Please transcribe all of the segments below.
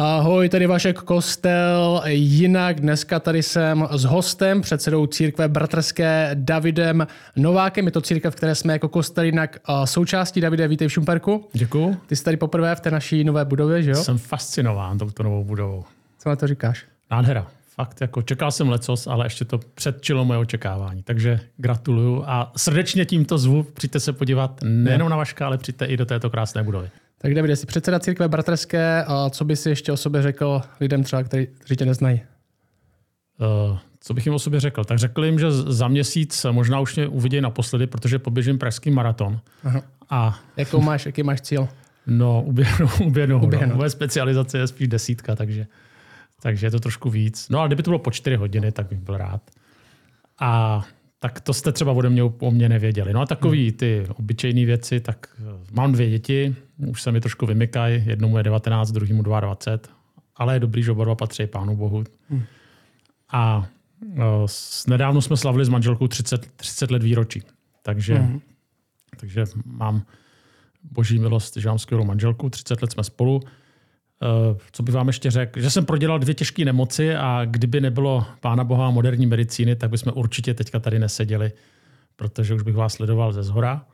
Ahoj, tady Vašek Kostel. Jinak dneska tady jsem s hostem, předsedou církve bratrské Davidem Novákem. Je to církev, které jsme jako kostel jinak součástí. Davide, vítej v Šumperku. Děkuju. Ty jsi tady poprvé v té naší nové budově, že jo? Jsem fascinován touto novou budovou. Co na to říkáš? Nádhera. Fakt, jako čekal jsem lecos, ale ještě to předčilo moje očekávání. Takže gratuluju a srdečně tímto zvu. Přijďte se podívat nejenom na Vaška, ale přijďte i do této krásné budovy. Tak Davide, jsi předseda církve bratrské a co by si ještě o sobě řekl lidem třeba, kteří, kteří tě neznají? Uh, co bych jim o sobě řekl? Tak řekl jim, že za měsíc možná už mě uvidí naposledy, protože poběžím pražský maraton. Aha. A... Jakou máš, jaký máš cíl? No, uběhnu, uběhnu. uběhnu. No. Moje specializace je spíš desítka, takže, takže je to trošku víc. No a kdyby to bylo po čtyři hodiny, tak bych byl rád. A tak to jste třeba ode mě o mě nevěděli. No a takový hmm. ty obyčejné věci, tak eh, mám dvě děti, už se mi trošku vymykají, jednomu je 19, druhému 22, ale je dobrý, že oba dva patří pánu bohu. Hmm. A uh, nedávno jsme slavili s manželkou 30, 30 let výročí, takže, hmm. takže mám boží milost, že mám skvělou manželku, 30 let jsme spolu. Uh, co bych vám ještě řekl, že jsem prodělal dvě těžké nemoci a kdyby nebylo Pána Boha a moderní medicíny, tak bychom určitě teďka tady neseděli, protože už bych vás sledoval ze zhora.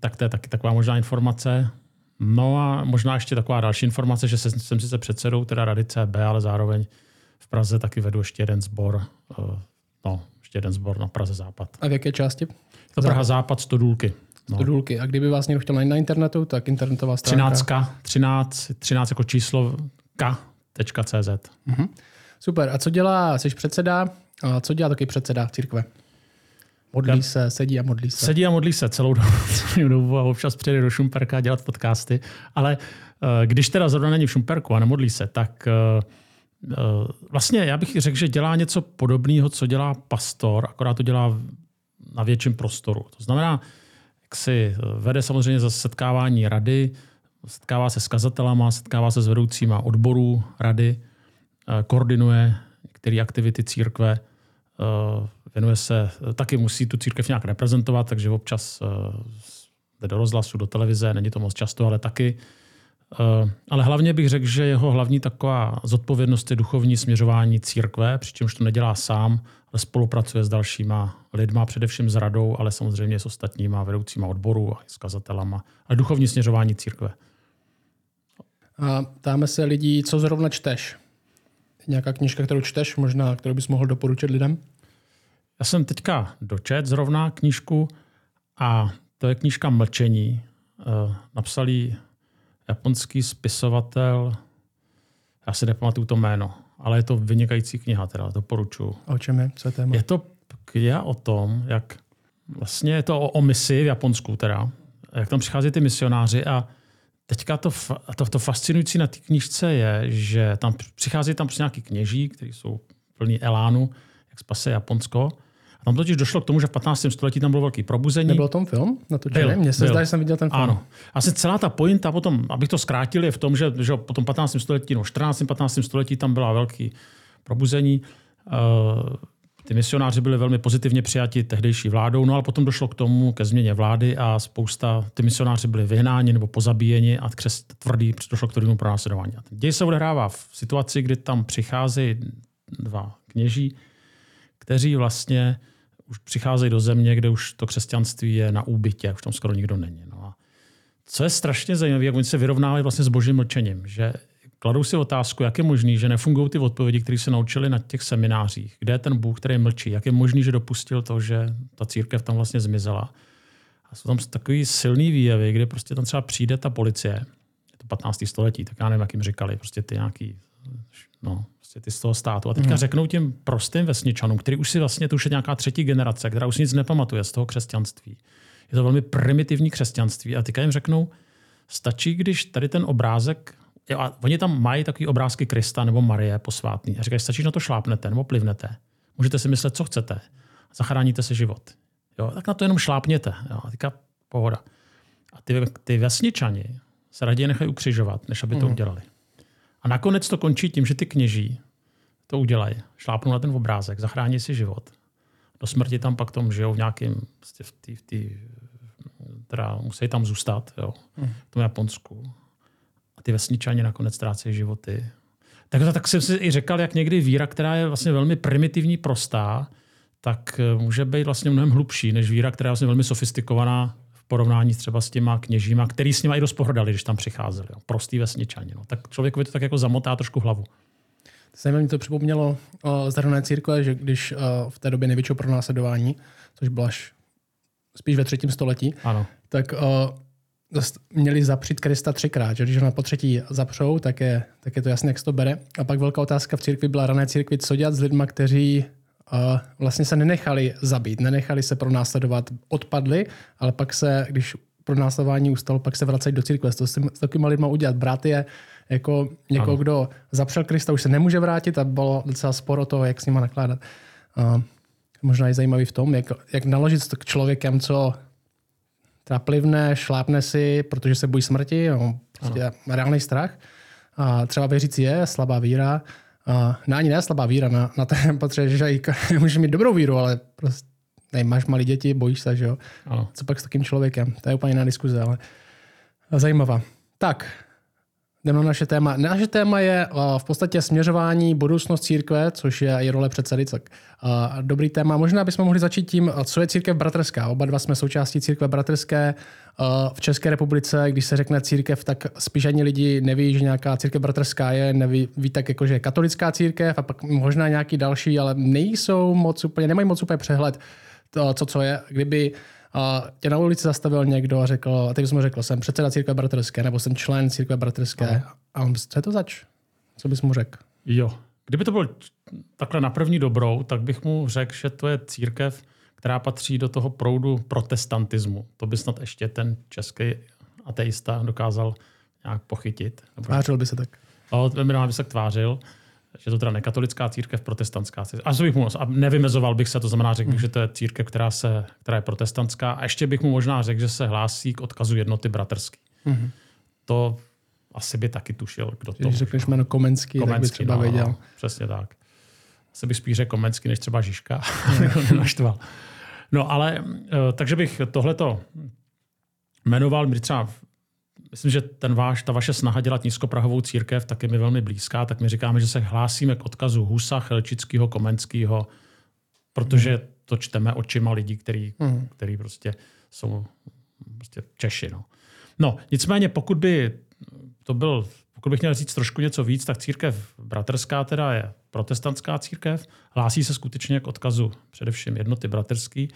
Tak to je taky taková možná informace. No a možná ještě taková další informace, že jsem sice předsedou teda Rady CB, ale zároveň v Praze taky vedu ještě jeden sbor, uh, no, ještě jeden sbor na Praze Západ. A v jaké části? To Praha Západ, Stodůlky. No. Stodůlky. A kdyby vás někdo chtěl najít na internetu, tak internetová stránka? 13, 13, 13 jako číslo k.cz. Mhm. Super. A co dělá, jsi předseda, a co dělá taky předseda církve? Modlí se, sedí a modlí se. Sedí a modlí se celou dobu, celou dobu a občas přijde do Šumperka dělat podcasty. Ale uh, když teda zrovna není v Šumperku a nemodlí se, tak uh, uh, vlastně já bych řekl, že dělá něco podobného, co dělá pastor, akorát to dělá na větším prostoru. To znamená, jak si vede samozřejmě za setkávání rady, setkává se s kazatelama, setkává se s vedoucíma odborů rady, koordinuje některé aktivity církve, věnuje se, taky musí tu církev nějak reprezentovat, takže občas jde do rozhlasu, do televize, není to moc často, ale taky. Ale hlavně bych řekl, že jeho hlavní taková zodpovědnost je duchovní směřování církve, přičemž to nedělá sám, ale spolupracuje s dalšíma lidma, především s radou, ale samozřejmě s ostatníma vedoucíma odboru a s kazatelama, ale duchovní směřování církve. A ptáme se lidí, co zrovna čteš? Nějaká knižka, kterou čteš, možná, kterou bys mohl doporučit lidem? Já jsem teďka dočet zrovna knížku a to je knížka Mlčení. Eh, napsal ji japonský spisovatel, já si nepamatuju to jméno, ale je to vynikající kniha, teda doporučuji. O čem je? Co je téma? Je to kniha o tom, jak vlastně je to o, o misi v Japonsku teda, jak tam přichází ty misionáři a teďka to, to, to fascinující na té knižce je, že tam přichází tam prostě nějaký kněží, kteří jsou plní elánu, jak spase Japonsko a tam totiž došlo k tomu, že v 15. století tam bylo velký probuzení. Nebyl tom film na to Mně se byl. zdá, že jsem viděl ten film. Ano. Asi celá ta pointa potom, abych to zkrátil, je v tom, že, že potom 15. století, no 14. 15. století tam byla velký probuzení. Uh, ty misionáři byli velmi pozitivně přijati tehdejší vládou, no ale potom došlo k tomu, ke změně vlády a spousta, ty misionáři byli vyhnáni nebo pozabíjeni a křest tvrdý došlo k tvrděmu pronásledování. Děj se odehrává v situaci, kdy tam přicházejí dva kněží, kteří vlastně už přicházejí do země, kde už to křesťanství je na úbytě, už tam skoro nikdo není. No a co je strašně zajímavé, jak oni se vyrovnávají vlastně s božím mlčením, že kladou si otázku, jak je možný, že nefungují ty odpovědi, které se naučili na těch seminářích. Kde je ten Bůh, který mlčí? Jak je možný, že dopustil to, že ta církev tam vlastně zmizela? A jsou tam takový silný výjevy, kde prostě tam třeba přijde ta policie, je to 15. století, tak já nevím, jak jim říkali, prostě ty nějaký no, prostě ty z toho státu. A teďka mm. řeknou těm prostým vesničanům, který už si vlastně, to už je nějaká třetí generace, která už nic nepamatuje z toho křesťanství. Je to velmi primitivní křesťanství. A teďka jim řeknou, stačí, když tady ten obrázek, jo, a oni tam mají takový obrázky Krista nebo Marie posvátný. A říkají, stačí, na to šlápnete nebo plivnete. Můžete si myslet, co chcete. Zachráníte si život. Jo, tak na to jenom šlápněte. Jo, a teďka pohoda. A ty, ty vesničani se raději nechají ukřižovat, než aby to mm. udělali. A nakonec to končí tím, že ty kněží to udělají. Šlápnou na ten obrázek, zachrání si život. Do smrti tam pak tom žijou v nějakém, prostě v tý, v tý, teda musí tam zůstat, jo, v tom Japonsku. A ty vesničani nakonec ztrácejí životy. Tak, tak jsem si i říkal, jak někdy víra, která je vlastně velmi primitivní, prostá, tak eh, může být vlastně mnohem hlubší než víra, která je vlastně velmi sofistikovaná porovnání třeba s těma kněžíma, který s nimi i dost pohrdali, když tam přicházeli. Jo. Prostý vesničani. No. Tak člověkovi to tak jako zamotá trošku hlavu. Zajímavé mi to připomnělo o zdařené církve, že když o, v té době největšího pronásledování, což bylo až spíš ve třetím století, ano. tak o, měli zapřít Krista třikrát, že když ho na potřetí zapřou, tak je, tak je to jasné, jak se to bere. A pak velká otázka v církvi byla rané církvi, co dělat s lidmi, kteří uh, vlastně se nenechali zabít, nenechali se pronásledovat, odpadli, ale pak se, když pro následování ustalo, pak se vracejí do církve. To s, s takovými lidmi udělat. Brát je jako někoho, ano. kdo zapřel Krista, už se nemůže vrátit a bylo docela sporo toho, jak s nima nakládat. Uh, možná je zajímavý v tom, jak, jak naložit s člověkem, co teda plivne, šlápne si, protože se bojí smrti, no, prostě reálný strach. A třeba věřící je slabá víra. A, no ani ne slabá víra, na, na ten potřebuje, že můžeš mít dobrou víru, ale prostě ne, máš malé děti, bojíš se, že jo. Ano. Co pak s takým člověkem? To je úplně jiná diskuze, ale zajímavá. Tak, jdeme na naše téma. Naše téma je v podstatě směřování budoucnost církve, což je i role předsedy. Tak dobrý téma. Možná bychom mohli začít tím, co je církev bratrská. Oba dva jsme součástí církve bratrské. V České republice, když se řekne církev, tak spíš ani lidi neví, že nějaká církev bratrská je, neví ví tak jako, že je katolická církev a pak možná nějaký další, ale nejsou moc úplně, nemají moc úplně přehled to, co, co je. Kdyby a tě na ulici zastavil někdo a řekl, a teď jsem mu řekl, jsem předseda církve bratrské, nebo jsem člen církve bratrské. No. A on, co je to zač? Co bys mu řekl? Jo. Kdyby to bylo takhle na první dobrou, tak bych mu řekl, že to je církev, která patří do toho proudu protestantismu. To by snad ještě ten český ateista dokázal nějak pochytit. Tvářil by se tak. No, by se tak tvářil že to teda nekatolická církev, protestantská církev. A, bych mu, a nevymezoval bych se, to znamená, řekl bych, hmm. že to je církev, která, se, která je protestantská. A ještě bych mu možná řekl, že se hlásí k odkazu jednoty bratrský. Hmm. To asi by taky tušil, kdo to. Když řekneš jméno Komenský, Komenský, tak by třeba no, věděl. No, přesně tak. Asi bych spíš řekl Komenský, než třeba Žižka. naštval. No ale, eh, takže bych tohleto jmenoval, třeba myslím, že ten váš, ta vaše snaha dělat nízkoprahovou církev tak je mi velmi blízká, tak my říkáme, že se hlásíme k odkazu Husa, Chelčického, Komenského, protože to čteme očima lidí, který, hmm. který prostě jsou prostě Češi. No. no, nicméně pokud by to byl, pokud bych měl říct trošku něco víc, tak církev bratrská teda je protestantská církev, hlásí se skutečně k odkazu především jednoty bratrský.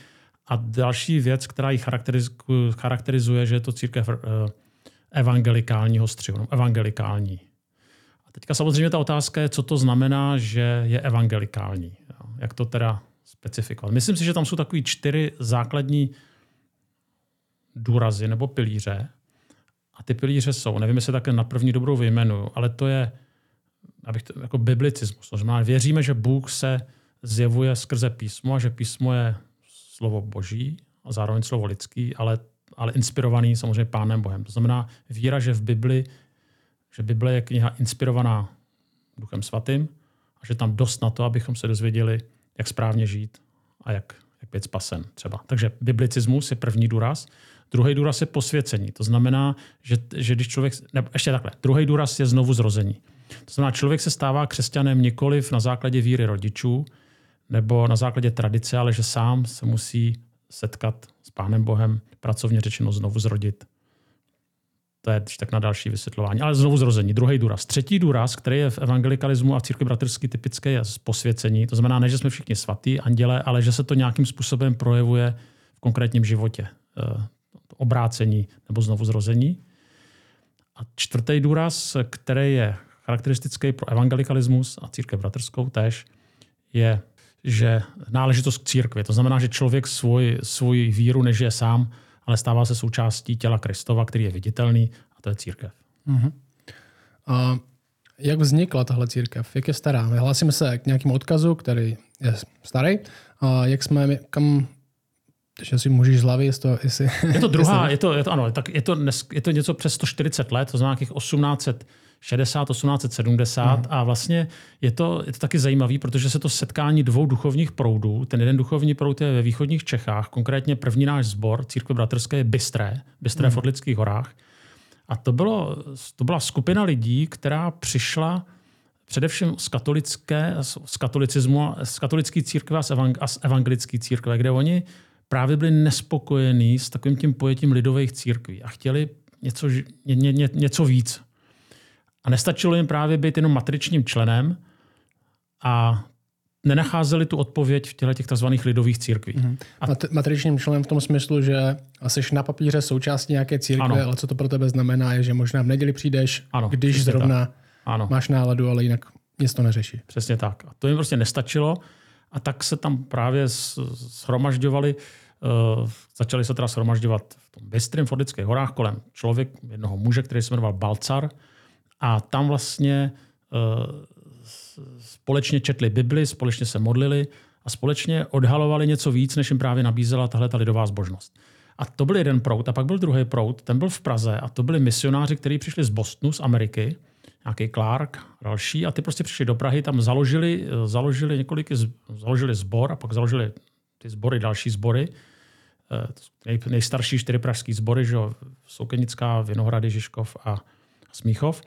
A další věc, která ji charakterizuje, že je to církev eh, evangelikálního střihu, no, evangelikální. A teďka samozřejmě ta otázka je, co to znamená, že je evangelikální. Jak to teda specifikovat. Myslím si, že tam jsou takový čtyři základní důrazy nebo pilíře. A ty pilíře jsou, nevím, jestli také na první dobrou vyjmenuju, ale to je abych to, jako biblicismus. To znamená, věříme, že Bůh se zjevuje skrze písmo a že písmo je slovo boží a zároveň slovo lidský, ale ale inspirovaný samozřejmě Pánem Bohem. To znamená víra, že v Bibli, že Bible je kniha inspirovaná Duchem Svatým a že tam dost na to, abychom se dozvěděli, jak správně žít a jak, jak být spasen třeba. Takže biblicismus je první důraz. Druhý důraz je posvěcení. To znamená, že, že když člověk... Ne, ještě takhle. Druhý důraz je znovu zrození. To znamená, člověk se stává křesťanem nikoliv na základě víry rodičů nebo na základě tradice, ale že sám se musí setkat s Pánem Bohem, pracovně řečeno znovu zrodit. To je tak na další vysvětlování. Ale znovu zrození. Druhý důraz. Třetí důraz, který je v evangelikalismu a v církvi bratrský typické, je posvěcení. To znamená, ne, že jsme všichni svatí, anděle, ale že se to nějakým způsobem projevuje v konkrétním životě. Eh, obrácení nebo znovu zrození. A čtvrtý důraz, který je charakteristický pro evangelikalismus a církev bratrskou tež, je že náležitost k církvi. To znamená, že člověk svůj, svůj víru nežije sám, ale stává se součástí těla Kristova, který je viditelný, a to je církev. Uh-huh. A jak vznikla tahle církev? Jak je stará? Hlásíme se k nějakému odkazu, který je starý. A jak jsme, kam že si můžeš z hlavy, jestli, jestli, Je to druhá, je to, je to, ano, tak je to, je to něco přes 140 let, to znamená těch 1800 60, 1870 mm. a vlastně je to, je to taky zajímavé, protože se to setkání dvou duchovních proudů, ten jeden duchovní proud je ve východních Čechách, konkrétně první náš sbor, církve bratrské je Bystré, Bystré mm. v Orlických horách. A to, bylo, to byla skupina lidí, která přišla především z katolické, z katolicismu, z katolické církve a z, evang, a z evangelické církve, kde oni právě byli nespokojení s takovým tím pojetím lidových církví a chtěli něco, ně, ně, něco víc. A nestačilo jim právě být jenom matričním členem a nenacházeli tu odpověď v těle těch tzv. lidových církví. Mm-hmm. A matričním členem v tom smyslu, že jsi na papíře součástí nějaké církve, ano. ale co to pro tebe znamená, je, že možná v neděli přijdeš, ano, když zrovna ano. máš náladu, ale jinak nic to neřeší. Přesně tak. A to jim prostě nestačilo a tak se tam právě shromažďovali, uh, začali se teda shromažďovat v tom Bystrým v Orlických horách kolem člověk, jednoho muže, který se jmenoval Balcar a tam vlastně uh, společně četli Bibli, společně se modlili a společně odhalovali něco víc, než jim právě nabízela tahle ta lidová zbožnost. A to byl jeden prout. A pak byl druhý prout, ten byl v Praze a to byli misionáři, kteří přišli z Bostonu, z Ameriky, nějaký Clark, další, a ty prostě přišli do Prahy, tam založili, založili několik, založili sbor a pak založili ty sbory, další sbory. Eh, nejstarší čtyři pražský sbory, že Soukenická, Vinohrady, Žižkov a Smíchov.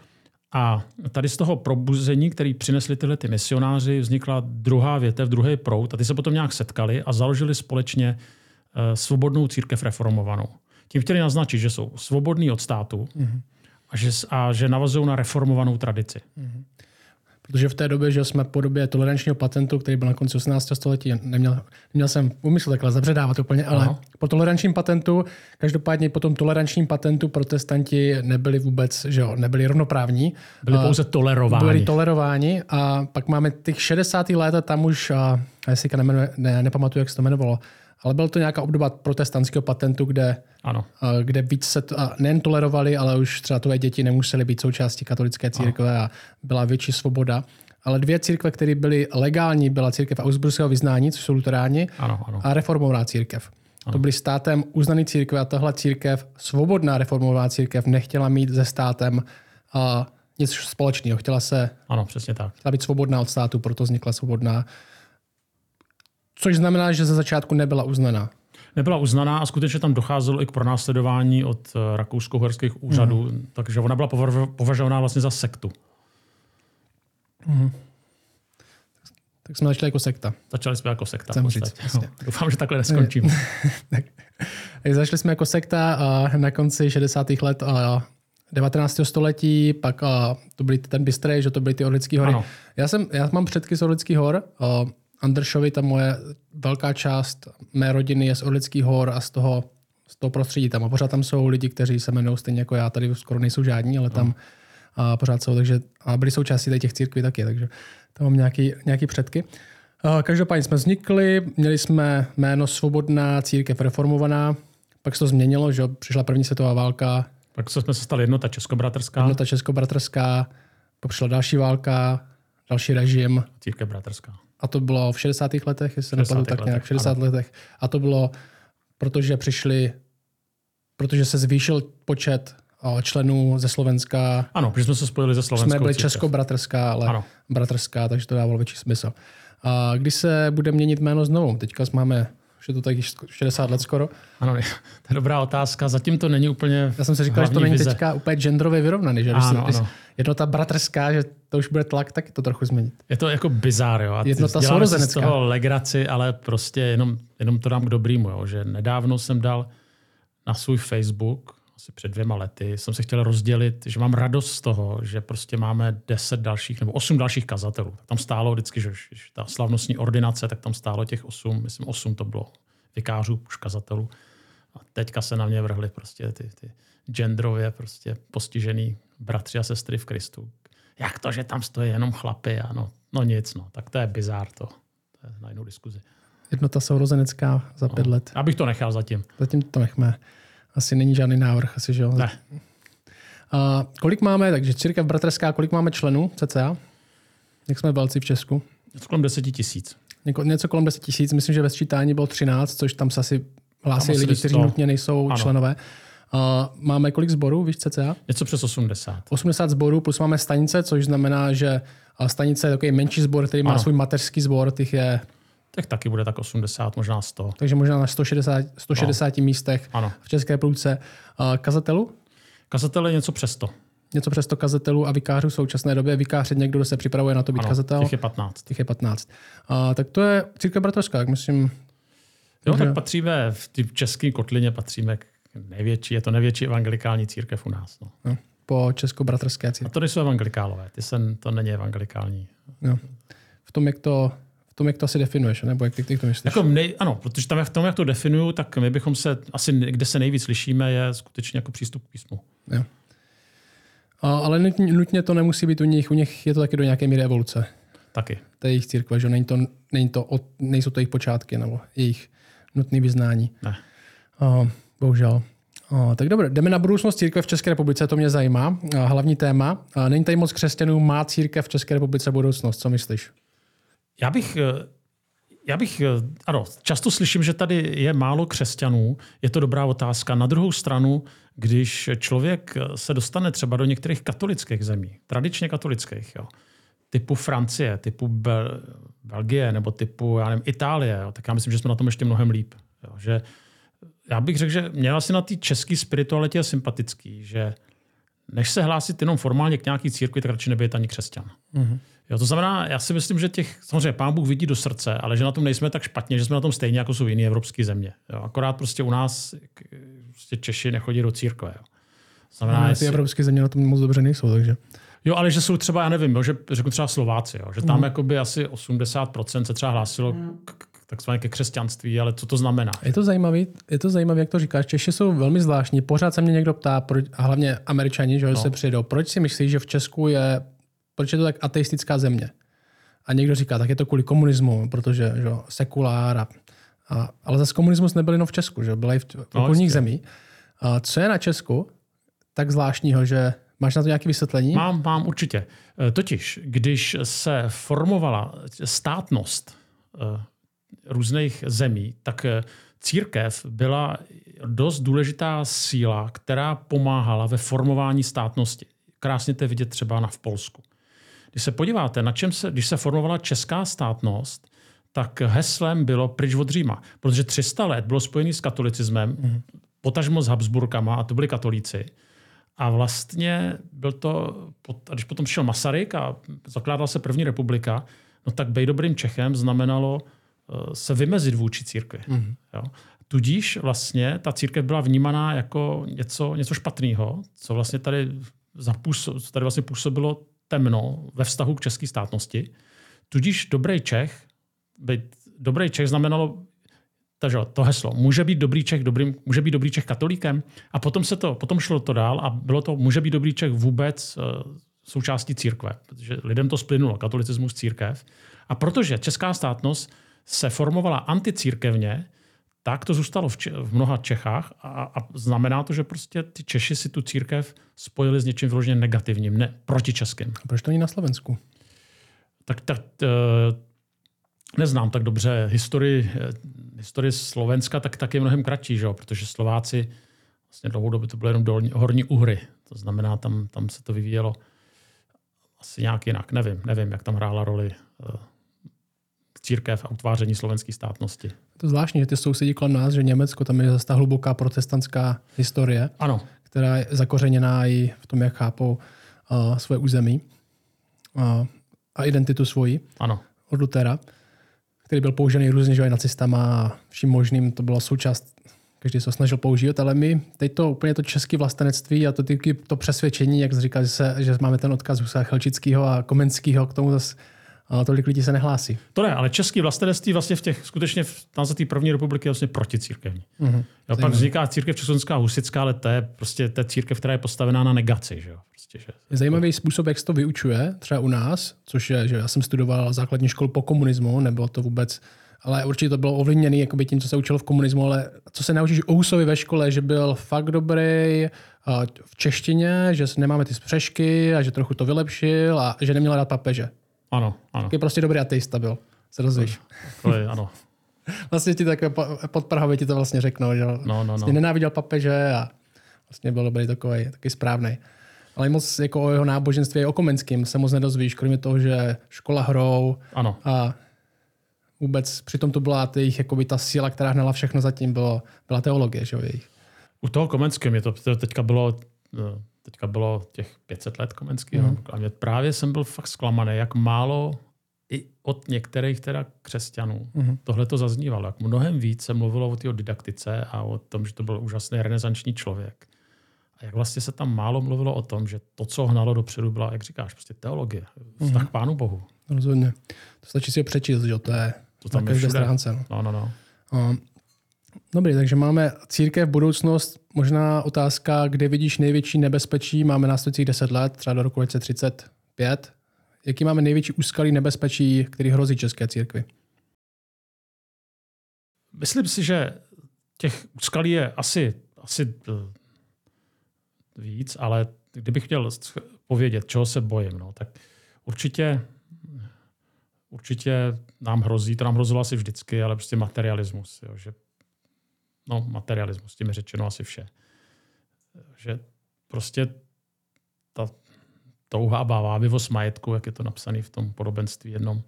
A tady z toho probuzení, který přinesli tyhle ty misionáři, vznikla druhá větev, druhý prout a ty se potom nějak setkali a založili společně eh, svobodnou církev reformovanou. Tím chtěli naznačit, že jsou svobodní od státu mm-hmm. a, že, a že navazují na reformovanou tradici. Mm-hmm. Protože v té době, že jsme po době tolerančního patentu, který byl na konci 18. století, neměl, neměl jsem úmysl takhle zabředávat úplně, ale Aha. po tolerančním patentu, každopádně po tom tolerančním patentu protestanti nebyli vůbec, že jo, nebyli rovnoprávní. Byli pouze tolerováni. Byli tolerováni a pak máme těch 60. let a tam už, a já si ne, ne, nepamatuju, jak se to jmenovalo, ale byl to nějaká obdoba protestantského patentu, kde, ano. kde víc se to, nejen tolerovali, ale už třeba tvoje děti nemusely být součástí katolické církve ano. a byla větší svoboda. Ale dvě církve, které byly legální, byla církev Augsburského vyznání, což jsou luteráni, ano, ano. a reformovaná církev. Ano. To byly státem uznaný církve a tahle církev, svobodná reformovaná církev, nechtěla mít se státem a nic společného. Chtěla se ano, přesně tak. Chtěla být svobodná od státu, proto vznikla svobodná Což znamená, že ze začátku nebyla uznaná. Nebyla uznaná a skutečně tam docházelo i k pronásledování od eh, rakousko-horských úřadů, mm. takže ona byla považovaná vlastně za sektu. Mm. Tak jsme začali jako sekta. Začali jsme jako sekta. Chcem říct, no, doufám, že takhle neskončíme. tak, tak začali jsme jako sekta a na konci 60. let a 19. století, pak a to byly ten bystrej, že to byly ty Orlické hory. Ano. Já, jsem, já mám předky z Orlických hor. A Andršovi, ta moje velká část mé rodiny je z Orlických hor a z toho, z toho prostředí tam. A pořád tam jsou lidi, kteří se jmenují stejně jako já. Tady skoro nejsou žádní, ale tam a pořád jsou. Takže, a byli součástí těch církví taky, takže tam mám nějaký, nějaký předky. Každopádně jsme vznikli, měli jsme jméno Svobodná církev reformovaná, pak se to změnilo, že přišla první světová válka. Pak jsme se stali jednota českobratrská. Jednota českobratrská, pak přišla další válka, další režim. Církev bratrská. A to bylo v 60. letech, jestli se nepadu tak nějak, v 60. Ano. letech. A to bylo, protože přišli, protože se zvýšil počet členů ze Slovenska. Ano, protože jsme se spojili ze Slovenskou Jsme byli česko-bratrská, ale ano. bratrská, takže to dávalo větší smysl. A kdy se bude měnit jméno znovu? Teďka máme že to tak 60 let skoro. Ano, to je dobrá otázka. Zatím to není úplně Já jsem si říkal, že to není vize. teďka úplně genderově vyrovnaný. Že ano, když, ano. jednota bratrská, že to už bude tlak, tak to trochu změnit. Je to jako bizár, jo. A jednota sourozenecká. z toho legraci, ale prostě jenom, jenom to dám k dobrýmu, jo. Že nedávno jsem dal na svůj Facebook, asi před dvěma lety, jsem se chtěl rozdělit, že mám radost z toho, že prostě máme deset dalších nebo osm dalších kazatelů. Tam stálo vždycky, že, že ta slavnostní ordinace, tak tam stálo těch osm, myslím osm to bylo vikářů, už kazatelů. A teďka se na mě vrhly prostě ty, ty genderově prostě postižený bratři a sestry v Kristu. Jak to, že tam stojí jenom chlapy? A no, nic, no. Tak to je bizár to. To je na jinou diskuzi. Jednota sourozenecká za pět no, let. Abych to nechal zatím. Zatím to nechme. Asi není žádný návrh, asi, že jo? Ne. A kolik máme, takže církev bratrská, kolik máme členů cca? Jak jsme velcí v Česku? Něco kolem 10 tisíc. Něco kolem 10 tisíc, myslím, že ve sčítání bylo 13, což tam se asi hlásí lidi, kteří nutně nejsou ano. členové. A máme kolik zborů, víš cca? Něco přes 80. 80 zborů, plus máme stanice, což znamená, že stanice je takový menší sbor, který má ano. svůj mateřský sbor, těch je tak taky bude tak 80, možná 100. Takže možná na 160, 160 no. místech ano. v České republice. Kazatelu? Kazatel je něco přes 100. něco přes to kazatelů a vikářů v současné době. Vikář je někdo, kdo se připravuje na to být Ano, kazatel. těch je 15. Těch je 15. A, tak to je církev bratrská, jak myslím. Jo, Takže- tak patříme v české kotlině, patříme k největší, je to největší evangelikální církev u nás. No. No, po česko-bratrské A církvi. to nejsou evangelikálové, ty sen, to není evangelikální. No. V tom, jak to, tom, jak to asi definuješ, nebo jak ty, ty to myslíš? Jako nej, ano, protože tam, v tom, jak to definuju, tak my bychom se, asi kde se nejvíc lišíme, je skutečně jako přístup k písmu. Jo. A, ale nutně, to nemusí být u nich, u nich je to taky do nějaké míry evoluce. Taky. té jejich církve, že není to, není to od, nejsou to jejich počátky nebo jejich nutné vyznání. Ne. Uh, bohužel. Uh, tak dobře, jdeme na budoucnost církve v České republice, to mě zajímá. Hlavní téma. Není tady moc křesťanů, má církev v České republice budoucnost, co myslíš? Já bych, eh, já bych, eh, ano, často slyším, že tady je málo křesťanů, je to dobrá otázka. Na druhou stranu, když člověk eh, se dostane třeba do některých katolických zemí, tradičně katolických, jo, typu Francie, typu Bel- Belgie nebo typu já nevím, Itálie, jo, tak já myslím, že jsme na tom ještě mnohem líp. Jo, že já bych řekl, že mě asi na té české spiritualitě je sympatický, že než se hlásit jenom formálně k nějaký církvi, tak radši nebyt ani křesťan. Mm-hmm. Jo, to znamená, já si myslím, že těch, samozřejmě pán Bůh vidí do srdce, ale že na tom nejsme tak špatně, že jsme na tom stejně, jako jsou jiné evropské země. Jo, akorát prostě u nás prostě Češi nechodí do církve. Jo. Znamená, No, ty jestli, evropské země na tom moc dobře nejsou, takže. jo, ale že jsou třeba, já nevím, jo, že řeknu třeba Slováci, jo, že tam jakoby asi 80% se třeba hlásilo k, k, takzvaně ke křesťanství, ale co to znamená? Je to zajímavý, je to zajímavé, jak to říkáš. Češi jsou velmi zvláštní. Pořád se mě někdo ptá, proč, a hlavně američani, že no. se přijdou, proč si myslíš, že v Česku je, proč je to tak ateistická země? A někdo říká, tak je to kvůli komunismu, protože že, sekulár. A, a, ale zase komunismus nebyl jenom v Česku, že byl i v, v No, okolních jistě. zemí. A co je na Česku tak zvláštního, že máš na to nějaké vysvětlení? Mám, mám určitě. Eh, Totiž, když se formovala státnost eh, různých zemí, tak eh, církev byla dost důležitá síla, která pomáhala ve formování státnosti. Krásně to je vidět třeba na v Polsku. Když se podíváte, na čem se, když se formovala česká státnost, tak heslem bylo pryč od Říma, protože 300 let bylo spojený s katolicismem, mm-hmm. potažmo s Habsburkama, a to byli katolíci. A vlastně byl to, a když potom šel Masaryk a zakládala se první republika, no tak bej dobrým Čechem znamenalo uh, se vymezit vůči církvi. Mm. Jo. Tudíž vlastně ta církev byla vnímaná jako něco, něco špatného, co vlastně tady, zapůsob, co tady vlastně působilo temno ve vztahu k české státnosti. Tudíž dobrý Čech, být dobrý Čech znamenalo takže to heslo, může být dobrý Čech, dobrým, může být dobrý Čech katolíkem a potom se to, potom šlo to dál a bylo to, může být dobrý Čech vůbec uh, součástí církve, protože lidem to splynulo, katolicismus, církev. A protože česká státnost se formovala anticírkevně, tak to zůstalo v, Če- v mnoha Čechách a, a znamená to, že prostě ty Češi si tu církev spojili s něčím vyloženě negativním, ne proti českým. A proč to není na Slovensku? Tak, tak uh, neznám tak dobře historii, eh, historii Slovenska, tak, tak je mnohem kratší, že? protože Slováci vlastně dlouhou dobu to bylo jenom dolní, horní uhry. To znamená, tam, tam se to vyvíjelo asi nějak jinak. Nevím, nevím, jak tam hrála roli uh, církev a utváření slovenské státnosti. Je to zvláštní, že ty sousedí kolem nás, že Německo, tam je zase ta hluboká protestantská historie, Ano, která je zakořeněná i v tom, jak chápou uh, své území uh, a identitu svoji ano. od Lutera, který byl použený různě, že nacistama a vším možným, to byla součást, každý se ho snažil použít, ale my teď to úplně to české vlastenectví a to, ty, to přesvědčení, jak jsi říkal, že, se, že máme ten odkaz Husa Chelčického a Komenského, k tomu zase uh, tolik lidí se nehlásí. To ne, ale český vlastenectví vlastně v těch, skutečně v, tam za té první republiky je vlastně proticírkevní. Mm-hmm. Jo, pak vzniká církev československá husická, ale to je prostě ta církev, která je postavená na negaci. Že jo? Prostě, že, Je zajímavý způsob, jak se to vyučuje, třeba u nás, což je, že já jsem studoval základní školu po komunismu, nebylo to vůbec, ale určitě to bylo ovlivněné jakoby tím, co se učilo v komunismu, ale co se naučíš o Husovi ve škole, že byl fakt dobrý a v češtině, že nemáme ty spřešky a že trochu to vylepšil a že neměl rád papeže. Ano, ano. Je prostě dobrý ateista byl, se dozvíš. Je, ano. Vlastně ti pod Prahově ti to vlastně řeknou, že No, no, vlastně no. nenáviděl papeže a vlastně byl dobrý takový, taky správný. Ale moc jako o jeho náboženství i o Komenským se moc nedozvíš, kromě toho, že škola hrou ano. a vůbec přitom to byla jejich, jakoby ta síla, která hnala všechno zatím, bylo, byla teologie, že jo, jejich. U toho Komenského mě to, to teďka bylo, eh, teďka bylo těch 500 let Komenského. Mhm. Mm. A mě právě jsem byl fakt zklamaný, jak málo i od některých teda křesťanů Mhm. tohle to zaznívalo. Jak mnohem víc se mluvilo o té didaktice a o tom, že to byl úžasný renesanční člověk. A jak vlastně se tam málo mluvilo o tom, že to, co hnalo dopředu, byla, jak říkáš, prostě teologie, vztah Mhm. k Pánu Bohu. Rozhodně. To stačí si ho přečíst, že to je To tam na každé stránce. No. No, no, no. A, Dobrý, takže máme církev, budoucnost, možná otázka, kde vidíš největší nebezpečí, máme následujících 10 let, třeba do roku 2035. Jaký máme největší úskalí nebezpečí, který hrozí české církvi? Myslím si, že těch úskalí je asi, asi eh, víc, ale kdybych chtěl povědět, čeho se bojím, no, tak určitě, určitě nám hrozí, to nám hrozilo asi vždycky, ale prostě materialismus. Jo, že, no, materialismus, tím je řečeno asi vše. Že prostě ta touha a vávivost majetku, jak je to napsané v tom podobenství jednom,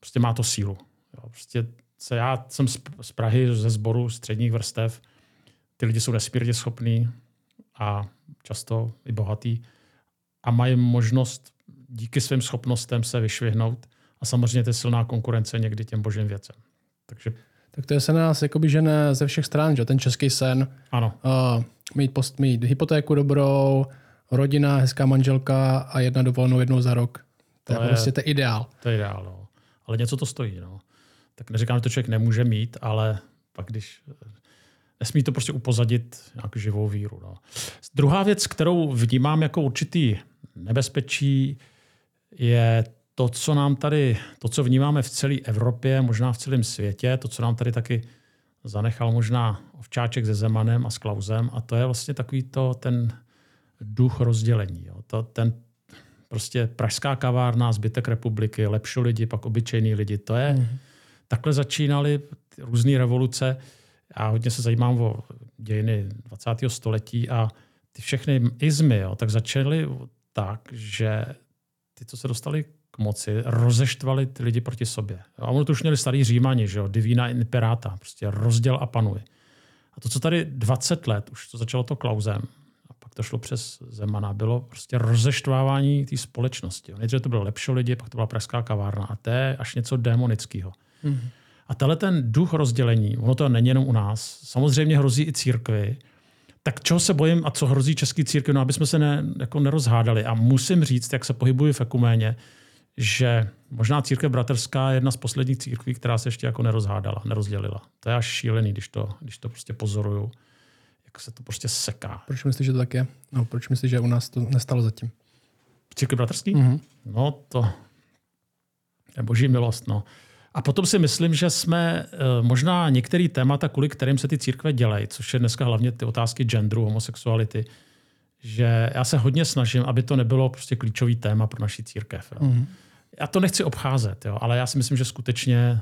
prostě má to sílu. Jo, prostě se, já jsem z, z Prahy, ze sboru středních vrstev. Ty lidi jsou nesmírně schopní a často i bohatý a mají možnost díky svým schopnostem se vyšvihnout a samozřejmě to je silná konkurence někdy těm božím věcem. Takže Tak to je se nás jakoby žene ze všech stran, že ten český sen, ano, uh, mít, post, mít hypotéku dobrou, rodina, hezká manželka a jedna dovolenou jednou za rok. To, To je je- prostě to je ideál. to je ideál. No. Ale něco to stojí. No. Tak neříkám, že to člověk nemůže mít, ale pak když nesmí to prostě upozadit nějakou živou víru. No. Druhá věc, kterou vnímám jako určitý nebezpečí, je to, co nám tady, to, co vnímáme v celé Evropě, možná v celém světě, to, co nám tady taky zanechal možná ovčáček se Zemanem a s Klausem, a to je vlastně takový to, ten duch rozdělení. Jo. To, ten prostě pražská kavárna, zbytek republiky, lepší lidi, pak obyčejní lidi. To je, mm. takhle začínaly různé revoluce. Já hodně se zajímám o dějiny 20. století a ty všechny izmy, jo, tak začaly tak, že ty, co se dostali k moci, rozeštvali ty lidi proti sobě. A ono to už měli starý římani, že jo, divina imperata, prostě rozděl a panuj. A to, co tady 20 let, už to začalo to Klausem, a pak to šlo přes Zemana, bylo prostě rozeštvávání té společnosti. Nejdříve to bylo lepší lidi, pak to byla pražská kavárna a to je až něco démonického. Mhm. A tenhle ten duch rozdělení, ono to není jenom u nás, samozřejmě hrozí i církvi, tak čeho se bojím a co hrozí český církvi, no aby jsme se ne, jako nerozhádali. A musím říct, jak se pohybuji v ekuméně, že možná církev bratrská je jedna z posledních církví, která se ještě jako nerozhádala, nerozdělila. To je až šílený, když to, když to prostě pozoruju, jak se to prostě seká. Proč myslíš, že to tak je? No, proč myslíš, že u nás to nestalo zatím? Církev bratrský? Mhm. No to je boží milost. No. A potom si myslím, že jsme eh, možná některé témata, kvůli kterým se ty církve dělají, což je dneska hlavně ty otázky genderu, homosexuality, že já se hodně snažím, aby to nebylo prostě klíčový téma pro naši církev. Jo. Mhm. Já to nechci obcházet, jo, ale já si myslím, že skutečně,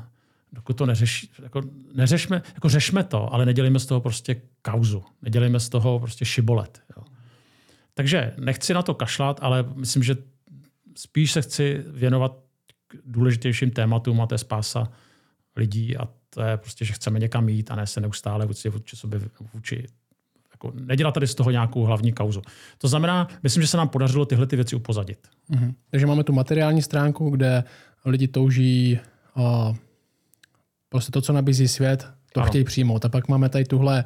dokud to neřeší, jako, neřešme, jako řešme to, ale nedělíme z toho prostě kauzu. Nedělíme z toho prostě šibolet. Jo. Takže nechci na to kašlat, ale myslím, že spíš se chci věnovat k důležitějším tématům a to je spása lidí a to je prostě, že chceme někam jít a ne se neustále vůči, vůči sobě vůči jako nedělat tady z toho nějakou hlavní kauzu. To znamená, myslím, že se nám podařilo tyhle ty věci upozadit. Mhm. Takže máme tu materiální stránku, kde lidi touží o, prostě to, co nabízí svět, to ano. Chtějí přijmout. A pak máme tady tuhle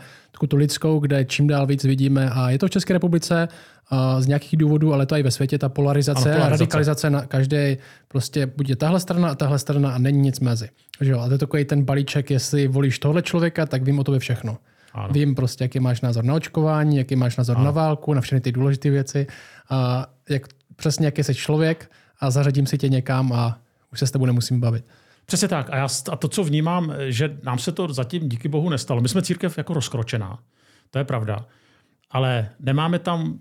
tu lidskou, kde čím dál víc vidíme, a je to v České republice a z nějakých důvodů, ale to i ve světě, ta polarizace, Ano, polarizace. radikalizace na každé, prostě buď je tahle strana a tahle strana a není nic mezi. Že jo? A to je takový ten balíček, jestli volíš tohle člověka, tak vím o tobě všechno. Ano. Vím prostě, jaký máš názor na očkování, jaký máš názor ano. na válku, na všechny ty důležité věci, a jak, přesně jaký jsi člověk a zařadím si tě někam a už se s tebou nemusím bavit. Přesně tak. A, já, a to, co vnímám, že nám se to zatím díky bohu nestalo. My jsme církev jako rozkročená. To je pravda. Ale nemáme tam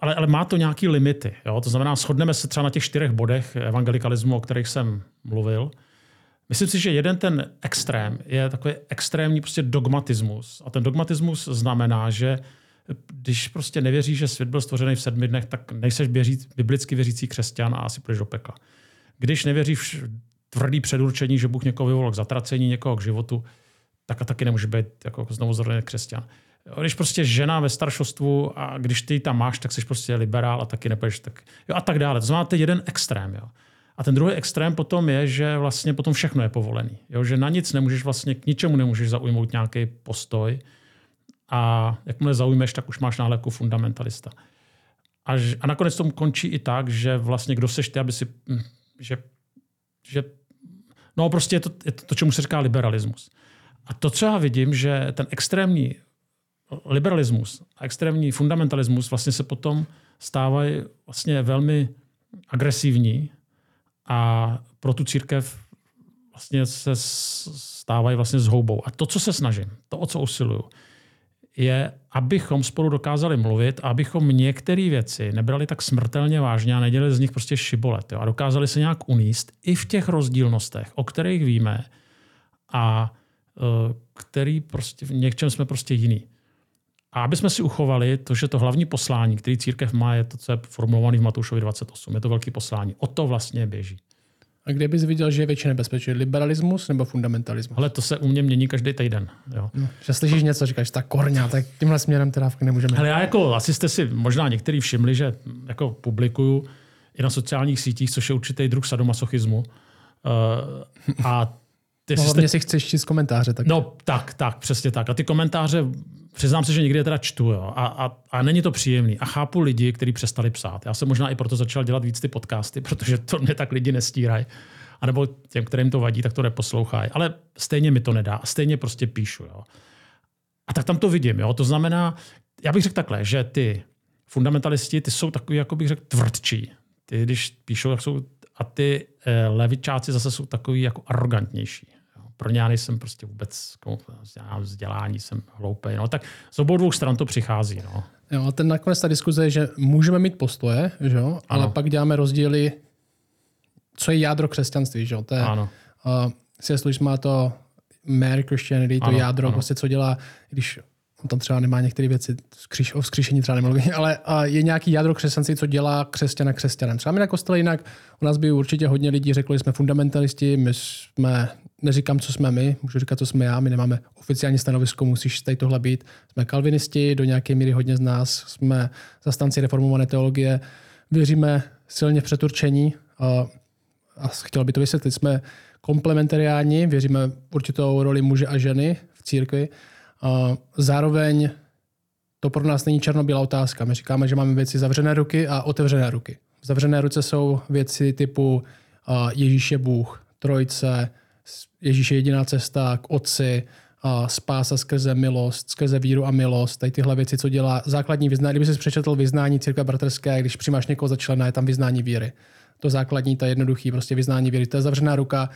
ale, ale má to nějaké limity. Jo? To znamená, shodneme se třeba na těch čtyřech bodech evangelikalismu, o kterých jsem mluvil. Myslím si, že jeden ten extrém je takový extrémní prostě dogmatismus. A ten dogmatismus znamená, že když prostě nevěříš, že svět byl stvořený v sedmi dnech, tak nejseš běží, biblicky věřící křesťan a asi půjdeš do pekla. Když nevěříš tvrdý předurčení, že Bůh někoho vyvolal k zatracení, někoho k životu, tak a taky nemůže být jako znovu zrozený křesťan. Když prostě žena ve staršostvu a když ty tam máš, tak jsi prostě liberál a taky nepůjdeš tak. Jo, a tak dále. To znamená, to je jeden extrém. Jo. A ten druhý extrém potom je, že vlastně potom všechno je povolený. Jo? Že na nic nemůžeš vlastně, k ničemu nemůžeš zaujmout nějaký postoj. A jakmile zaujmeš, tak už máš nálepku fundamentalista. A, a nakonec to končí i tak, že vlastně kdo seš ty, aby si, hm, že, že no prostě je to, je to, to, čemu se říká liberalismus. A to, co já vidím, že ten extrémní liberalismus a extrémní fundamentalismus vlastně se potom stávají vlastně velmi agresivní a pro tu církev vlastně se stávají vlastně zhoubou. A to, co se snažím, to, o co usiluju, je, abychom spolu dokázali mluvit a abychom některé věci nebrali tak smrtelně vážně a nedělali z nich prostě šibolet. Jo? A dokázali se nějak uníst i v těch rozdílnostech, o kterých víme a uh, který prostě v něčem jsme prostě jiný. A aby jsme si uchovali to, že to hlavní poslání, který církev má, je to, co je formulované v Matoušovi 28. Je to velký poslání. O to vlastně běží. A kde bys viděl, že je větší nebezpečí? Liberalismus nebo fundamentalismus? Ale to se u mě mění každý týden. Jo. No, že slyšíš něco, říkáš, tak korňa, tak tímhle směrem teda nemůžeme. Ale já jako, asi jste si možná některý všimli, že jako publikuju i na sociálních sítích, což je určitý druh sadomasochismu. Uh, a ty no, jste... si chceš číst komentáře. Tak... No tak, tak, přesně tak. A ty komentáře Přiznám se, že někdy je teda čtu jo, a, a, a není to příjemný. A chápu lidi, kteří přestali psát. Já jsem možná i proto začal dělat víc ty podcasty, protože to mě tak lidi nestírají. A nebo těm, kterým to vadí, tak to neposlouchají. Ale stejně mi to nedá. A stejně prostě píšu. Jo. A tak tam to vidím. Jo. To znamená, já bych řekl takhle, že ty fundamentalisti, ty jsou takový, jako bych řekl, tvrdčí. Ty, když píšou, tak jsou, a ty eh, levičáci zase jsou takový jako arrogantnější pro ně já nejsem prostě vůbec já vzdělání, jsem hloupý. No, tak z obou dvou stran to přichází. No. Jo, a ten nakonec ta diskuze je, že můžeme mít postoje, že jo? ale ano. pak děláme rozdíly, co je jádro křesťanství. Že jo? To je, ano. Uh, C.S. má to Mary Christianity, to ano, jádro, ano. prostě co dělá, když on tam třeba nemá některé věci, skříš, o vzkříšení třeba nemluví, ale je nějaký jádro křesťanství, co dělá křesťana křesťanem. Třeba my na kostele jinak, u nás by určitě hodně lidí řekli, že jsme fundamentalisti, my jsme, neříkám, co jsme my, můžu říkat, co jsme já, my nemáme oficiální stanovisko, musíš tady tohle být. Jsme kalvinisti, do nějaké míry hodně z nás, jsme zastanci reformované teologie, věříme silně v přeturčení a, a chtěl by to vysvětlit, jsme komplementariáni, věříme určitou roli muže a ženy v církvi, Zároveň to pro nás není černobílá otázka. My říkáme, že máme věci zavřené ruky a otevřené ruky. Zavřené ruce jsou věci typu Ježíš je Bůh, Trojce, Ježíš je jediná cesta k Otci, spása skrze milost, skrze víru a milost, tady tyhle věci, co dělá základní vyznání. Kdyby jsi přečetl vyznání církve bratrské, když přijímáš někoho za člena, je tam vyznání víry. To základní, ta jednoduchý prostě vyznání víry. To je zavřená ruka.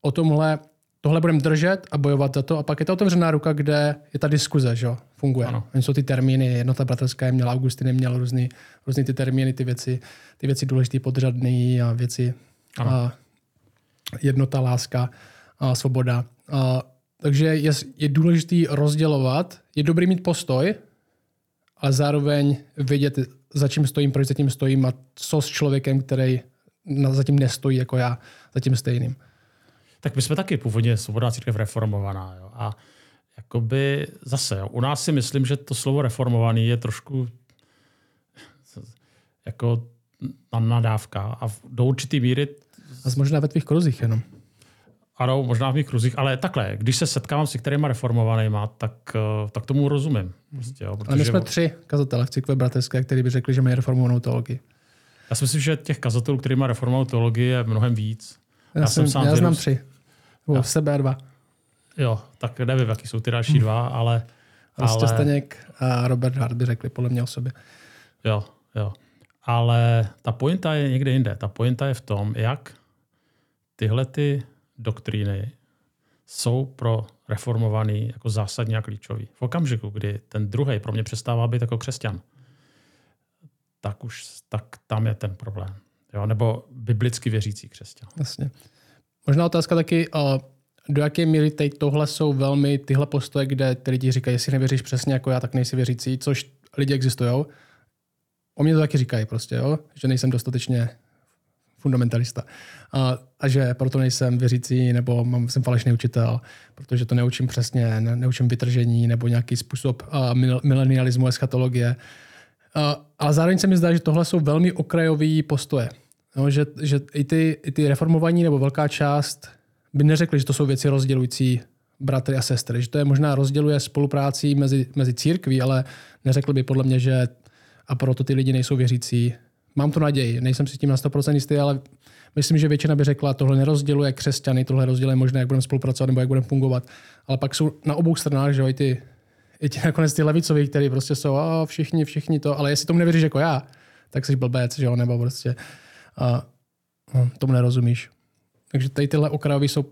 O tomhle tohle budeme držet a bojovat za to. A pak je ta otevřená ruka, kde je ta diskuze, že funguje. Ano. Oni jsou ty termíny, jednota bratrská je měla, Augustin měl různý, různý ty termíny, ty věci, ty věci důležité, podřadný a věci. Ano. A jednota, láska, a svoboda. A, takže je, je důležité rozdělovat. Je dobrý mít postoj, ale zároveň vědět, za čím stojím, proč za tím stojím a co s člověkem, který za tím nestojí jako já, za tím stejným tak my jsme taky původně svobodná církev reformovaná. Jo. A jakoby zase, jo, u nás si myslím, že to slovo reformovaný je trošku jako nadávka a do určitý míry... A možná ve tvých kruzích jenom. Ano, možná v mých kruzích, ale takhle, když se setkávám s některýma reformovanýma, tak, eh, tak tomu rozumím. Prostě, jo, protože... A my jsme tři kazatele v církve bratrské, kteří by řekli, že mají reformovanou teologii. Já si myslím, že těch kazatelů, který má reformovanou teologii, je mnohem víc. Já, já jsem, sám já znám tři. U jo. sebe dva. Jo, tak nevím, jaký jsou ty další dva, ale... Prostě ale... Staněk a Robert Hart by řekli podle mě o sobě. Jo, jo. Ale ta pointa je někde jinde. Ta pointa je v tom, jak tyhle ty doktríny jsou pro reformovaný jako zásadně a klíčový. V okamžiku, kdy ten druhý pro mě přestává být jako křesťan, tak už tak tam je ten problém. Jo? Nebo biblicky věřící křesťan. Jasně. Možná otázka taky, do jaké míry teď tohle jsou velmi tyhle postoje, kde ty lidi říkají, jestli nevěříš přesně jako já, tak nejsi věřící, což lidi existují. O mě to taky říkají prostě, jo? že nejsem dostatečně fundamentalista. A, a že proto nejsem věřící nebo mám, jsem falešný učitel, protože to neučím přesně, ne, neučím vytržení nebo nějaký způsob uh, mil, milenialismu, eschatologie. Uh, ale zároveň se mi zdá, že tohle jsou velmi okrajové postoje. No, že, že i, ty, i ty reformovaní nebo velká část by neřekli, že to jsou věci rozdělující bratry a sestry. Že to je možná rozděluje spolupráci mezi, mezi církví, ale neřekl by podle mě, že a proto ty lidi nejsou věřící. Mám tu naději, nejsem si tím na 100% jistý, ale myslím, že většina by řekla, tohle nerozděluje křesťany, tohle rozděluje možná, jak budeme spolupracovat nebo jak budeme fungovat. Ale pak jsou na obou stranách, že jo, i ty, i ti nakonec ty levicoví, kteří prostě jsou, a všichni, všichni to, ale jestli tomu nevěříš jako já, tak jsi blbec, že jo, nebo prostě a, no, tomu nerozumíš. Takže tady tyhle okrajové jsou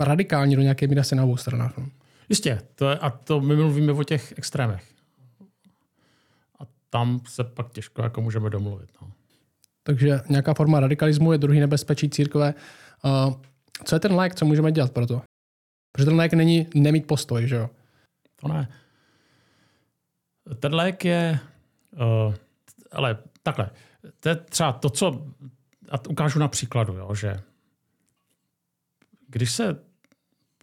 radikální do nějaké míry asi na obou stranách. No. Jistě, to je, a to my mluvíme o těch extrémech. A tam se pak těžko jako můžeme domluvit. No. Takže nějaká forma radikalismu je druhý nebezpečí církve. Co je ten like, co můžeme dělat pro to? Protože ten like není nemít postoj, že jo? To ne. Ten like je, uh, ale takhle, to je třeba to, co, a ukážu na příkladu, jo, že když se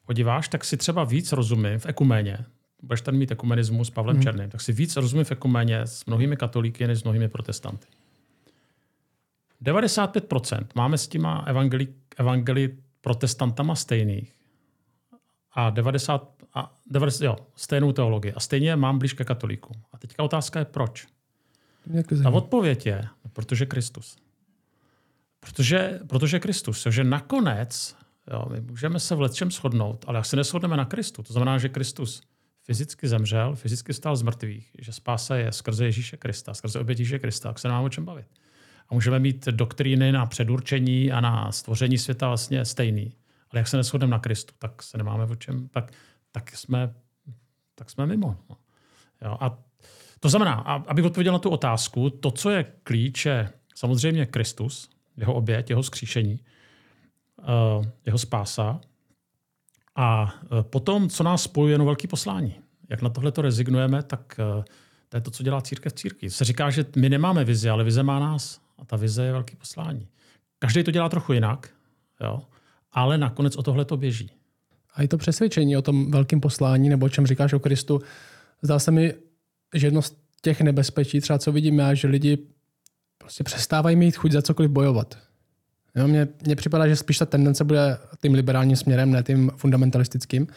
podíváš, tak si třeba víc rozumím v ekuméně, budeš tady mít ekumenismus s Pavlem hmm. Černým, tak si víc rozumím v ekuméně s mnohými katolíky než s mnohými protestanty. 95% máme s těma evangeli, evangeli protestantama stejných a 90, a 90 jo, stejnou teologii. A stejně mám blíž ke katolíkům. A teďka otázka je proč. Ta odpověď je, protože Kristus. Protože, protože Kristus. Že nakonec Jo, my můžeme se v letčem shodnout, ale jak se neschodneme na Kristu, to znamená, že Kristus fyzicky zemřel, fyzicky stál z mrtvých, že spása je skrze Ježíše Krista, skrze oběť Ježíše Krista, tak se nám o čem bavit. A můžeme mít doktríny na předurčení a na stvoření světa vlastně stejný. Ale jak se neschodneme na Kristu, tak se nemáme o čem, tak, tak, jsme, tak jsme mimo. No. Jo, a to znamená, abych odpověděl na tu otázku, to, co je klíč, je samozřejmě Kristus, jeho oběť, jeho skříšení. Eh, jeho spása. A eh, potom, co nás spojuje, jenom velký poslání. Jak na tohle to rezignujeme, tak eh, to je to, co dělá církev v církvi. Se říká, že my nemáme vizi, ale vize má nás. A ta vize je velký poslání. Každý to dělá trochu jinak, jo? ale nakonec o tohle to běží. A i to přesvědčení o tom velkém poslání, nebo o čem říkáš o Kristu, zdá se mi, že jedno z těch nebezpečí, třeba co vidím já, že lidi prostě přestávají mít chuť za cokoliv bojovat. Jo, mně, mně připadá, že spíš ta tendence bude tím liberálním směrem, ne tím fundamentalistickým.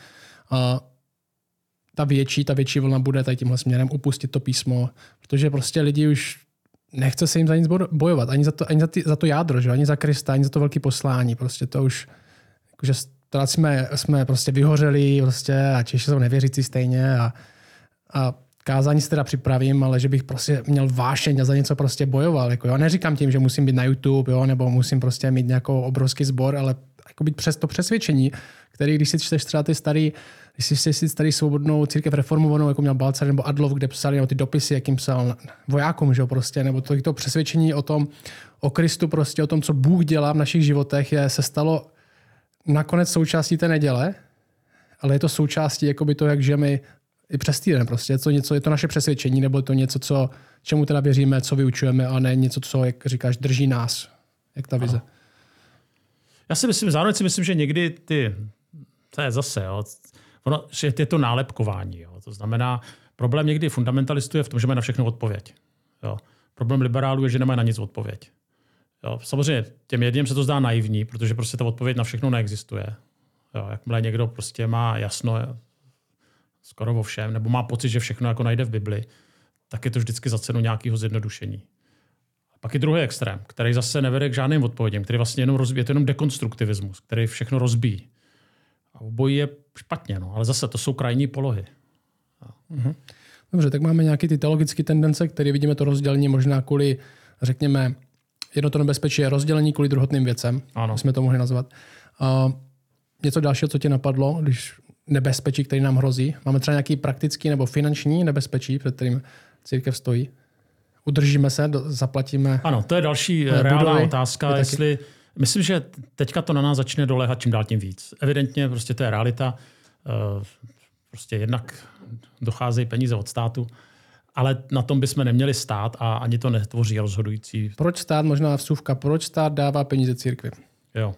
A ta větší, ta větší vlna bude tady tímhle směrem upustit to písmo, protože prostě lidi už nechce se jim za nic bojovat, ani za to, ani za, ty, za to jádro, že? ani za Krista, ani za to velké poslání. Prostě to už, jakože jsme, jsme prostě vyhořeli prostě a Češi jsou nevěřící stejně a, a kázání si teda připravím, ale že bych prostě měl vášeň a za něco prostě bojoval. Jako jo. Neříkám tím, že musím být na YouTube, jo, nebo musím prostě mít nějakou obrovský sbor, ale jako být přes to přesvědčení, který, když si čteš třeba ty starý, když si čteš starý svobodnou církev reformovanou, jako měl Balcar nebo Adlov, kde psali nebo ty dopisy, jakým psal vojákům, že jo, prostě, nebo to, to přesvědčení o tom, o Kristu, prostě o tom, co Bůh dělá v našich životech, je, se stalo nakonec součástí té neděle, ale je to součástí jakoby to, jak žijeme i přes týden prostě. Je to, něco, je to naše přesvědčení, nebo je to něco, co, čemu teda věříme, co vyučujeme, a ne něco, co, jak říkáš, drží nás, jak ta vize. Ano. Já si myslím, zároveň si myslím, že někdy ty, to je zase, jo, ono, že je to nálepkování. Jo. To znamená, problém někdy fundamentalistů je v tom, že mají na všechno odpověď. Jo. Problém liberálů je, že nemají na nic odpověď. Jo. Samozřejmě těm jedním se to zdá naivní, protože prostě ta odpověď na všechno neexistuje. Jo. Jakmile někdo prostě má jasno, skoro vo všem, nebo má pocit, že všechno jako najde v Bibli, tak je to vždycky za cenu nějakého zjednodušení. A pak je druhý extrém, který zase nevede k žádným odpovědím, který vlastně jenom rozbíjí, je to jenom dekonstruktivismus, který všechno rozbíjí. A obojí je špatně, no, ale zase to jsou krajní polohy. Mhm. Dobře, tak máme nějaké ty teologické tendence, které vidíme to rozdělení možná kvůli, řekněme, jedno to nebezpečí je rozdělení kvůli druhotným věcem, ano. jsme to mohli nazvat. Uh, něco dalšího, co tě napadlo, když nebezpečí, který nám hrozí? Máme třeba nějaký praktický nebo finanční nebezpečí, před kterým církev stojí? Udržíme se, zaplatíme? Ano, to je další eh, reálná otázka, jestli... Taky... Myslím, že teďka to na nás začne doléhat čím dál tím víc. Evidentně prostě to je realita. Eh, prostě jednak docházejí peníze od státu ale na tom bychom neměli stát a ani to netvoří rozhodující. Proč stát, možná vsuvka, proč stát dává peníze církvi? Jo.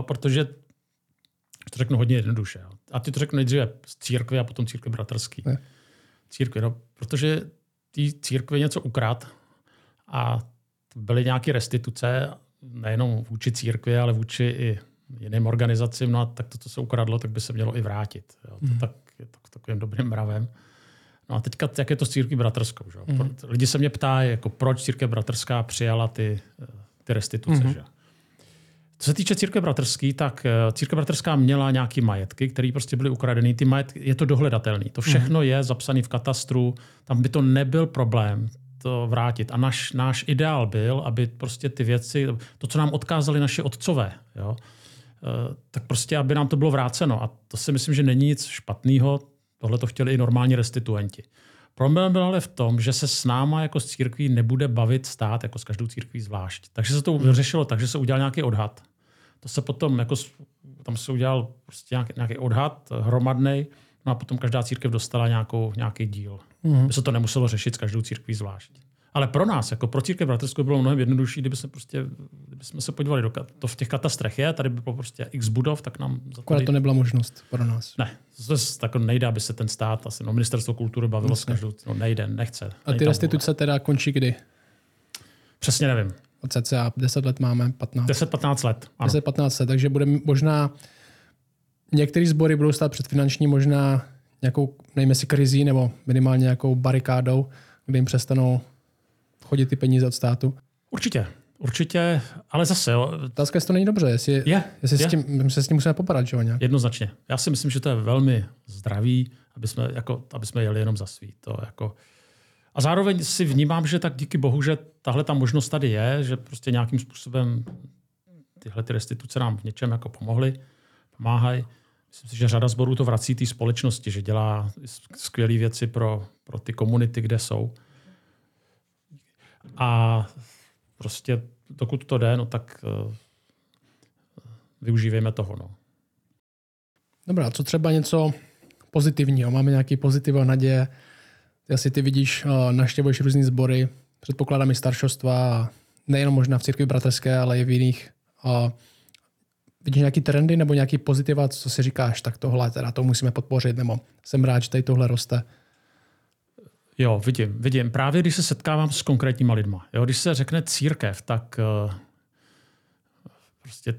Protože to řeknu hodně jednoduše. A ty to řeknu nejdříve z církve a potom církve bratrský. Ne. Církve, no, protože ty církve něco ukrad a byly nějaké restituce, nejenom vůči církvi, ale vůči i jiným organizacím, no a tak to, co se ukradlo, tak by se mělo i vrátit. Jo. To Mhm. tak je to takovým dobrým mravem. No a teďka, jak je to s církví bratrskou? Že? Mm. Lidi se mě ptají, jako proč církev bratrská přijala ty, eh, ty restituce. Mm. Že? Co se týče církve bratrský, tak eh, církev bratrská měla nějaké majetky, které prostě byly ukradené. Ty majetky, je to dohledatelné. To všechno je zapsané v katastru. Tam by to nebyl problém to vrátit. A náš, náš ideál byl, aby prostě ty věci, to, co nám odkázali naši otcové, jo, eh, tak prostě, aby nám to bylo vráceno. A to si myslím, že není nic špatného. Tohle to chtěli i normální restituenti. Problém byl ale v tom, že se s náma jako s církví nebude bavit stát jako s každou církví zvlášť. Takže se to vyřešilo tak, že se udělal nějaký odhad. To se potom, jako, tam se udělal prostě nějaký, nějaký odhad hromadný, no a potom každá církev dostala nějakou, nějaký díl. Mm. By se to nemuselo řešit s každou církví zvlášť. Ale pro nás, jako pro církev bratrskou, bylo mnohem jednodušší, kdyby se prostě, kdyby jsme se podívali do ka- to v těch katastrech je, tady by bylo prostě x budov, tak nám za to nebyla možnost pro nás. ne, to se tak nejde, aby se ten stát, asi, no, ministerstvo kultury bavilo s každou, no, nejde, nechce. A ty restituce teda končí kdy? Přesně nevím. Od cca 10 let máme, 15. 10-15 let. Ano. 10-15 let, takže bude možná některé sbory budou stát před finanční možná nějakou, nevím jestli krizí nebo minimálně nějakou barikádou, kde jim přestanou chodit ty peníze od státu. Určitě, určitě, ale zase, jo, Otázka, jestli to není dobře, jestli, je, jestli je. S, tím, se s tím musíme popadat, že jo, nějak. Jednoznačně. Já si myslím, že to je velmi zdravý, aby jsme, jako, aby jsme jeli jenom za svý. To jako... A zároveň si vnímám, že tak díky bohu, že tahle ta možnost tady je, že prostě nějakým způsobem tyhle ty restituce nám v něčem jako pomohly, pomáhají. Myslím si, že řada sborů to vrací té společnosti, že dělá skvělé věci pro, pro ty komunity, kde jsou. A prostě dokud to jde, no tak uh, využívejme toho. No. Dobrá, co třeba něco pozitivního? Máme nějaký pozitiv a naděje? Ty asi ty vidíš, eh, naštěvuješ různý sbory, předpokládám i staršostva, nejenom možná v církvi bratrské, ale i v jiných. Vidíš nějaký trendy nebo nějaký pozitiva, co si říkáš, tak tohle teda to musíme podpořit, nebo jsem rád, že tady tohle roste. Jo, vidím, vidím. Právě když se setkávám s konkrétníma lidma. Jo, když se řekne církev, tak uh, prostě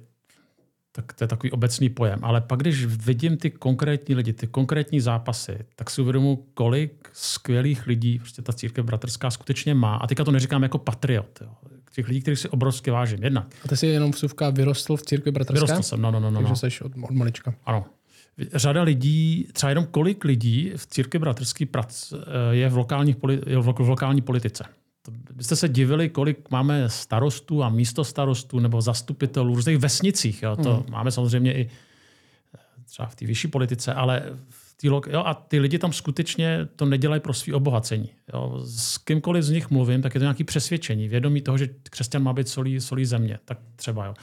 tak to je takový obecný pojem. Ale pak, když vidím ty konkrétní lidi, ty konkrétní zápasy, tak si uvědomuji, kolik skvělých lidí prostě ta církev bratrská skutečně má. A teďka to neříkám jako patriot. Jo. Těch lidí, kterých si obrovsky vážím. Jednak. A ty jsi jenom vsuvka vyrostl v církvi bratrské? Vyrostl jsem, no, no, no, no. Takže no. jsi od, od malička. Ano. Řada lidí, třeba jenom kolik lidí v církvi bratrský prac eh, je v, lokální, je v lokální politice. To byste se divili, kolik máme starostů a místo starostů nebo zastupitelů v různých vesnicích. Jo. To Hmm. máme samozřejmě i eh, třeba v té vyšší politice, ale v tý, lo- jo, a ty lidi tam skutečně to nedělají pro svý obohacení. Jo. S kýmkoliv z nich mluvím, tak je to nějaké přesvědčení, vědomí toho, že křesťan má být solí, solí země. Tak třeba. Jo.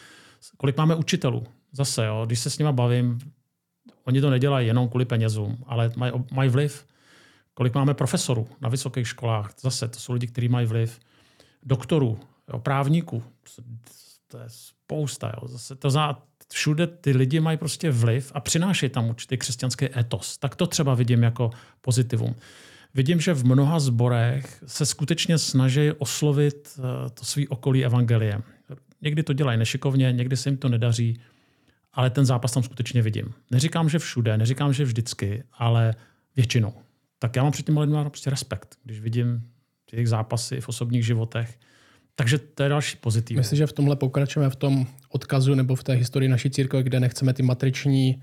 Kolik máme učitelů? Zase, jo, když se s nima bavím, oni to nedělají jenom kvůli penězům, ale mají, mají vliv. Kolik máme profesorů na vysokých školách? Zase, to jsou lidi, kteří mají vliv. Doktorů, jo, právníků, to je spousta. Jo. Zase to zná, všude ty lidi mají prostě vliv a přinášejí tam určitý křesťanský etos. Tak to třeba vidím jako pozitivum. Vidím, že v mnoha zborech se skutečně snaží oslovit eh, to svý okolí evangeliem. Někdy to dělají nešikovně, někdy se jim to nedaří, ale ten zápas tam skutečně vidím. Neříkám, že všude, neříkám, že vždycky, ale většinou. Tak já mám před těmi lidmi prostě respekt, když vidím jejich zápasy v osobních životech. Takže to je další pozitiv. Myslím, že v tomhle pokračujeme v tom odkazu nebo v té historii naší církve, kde nechceme ty matriční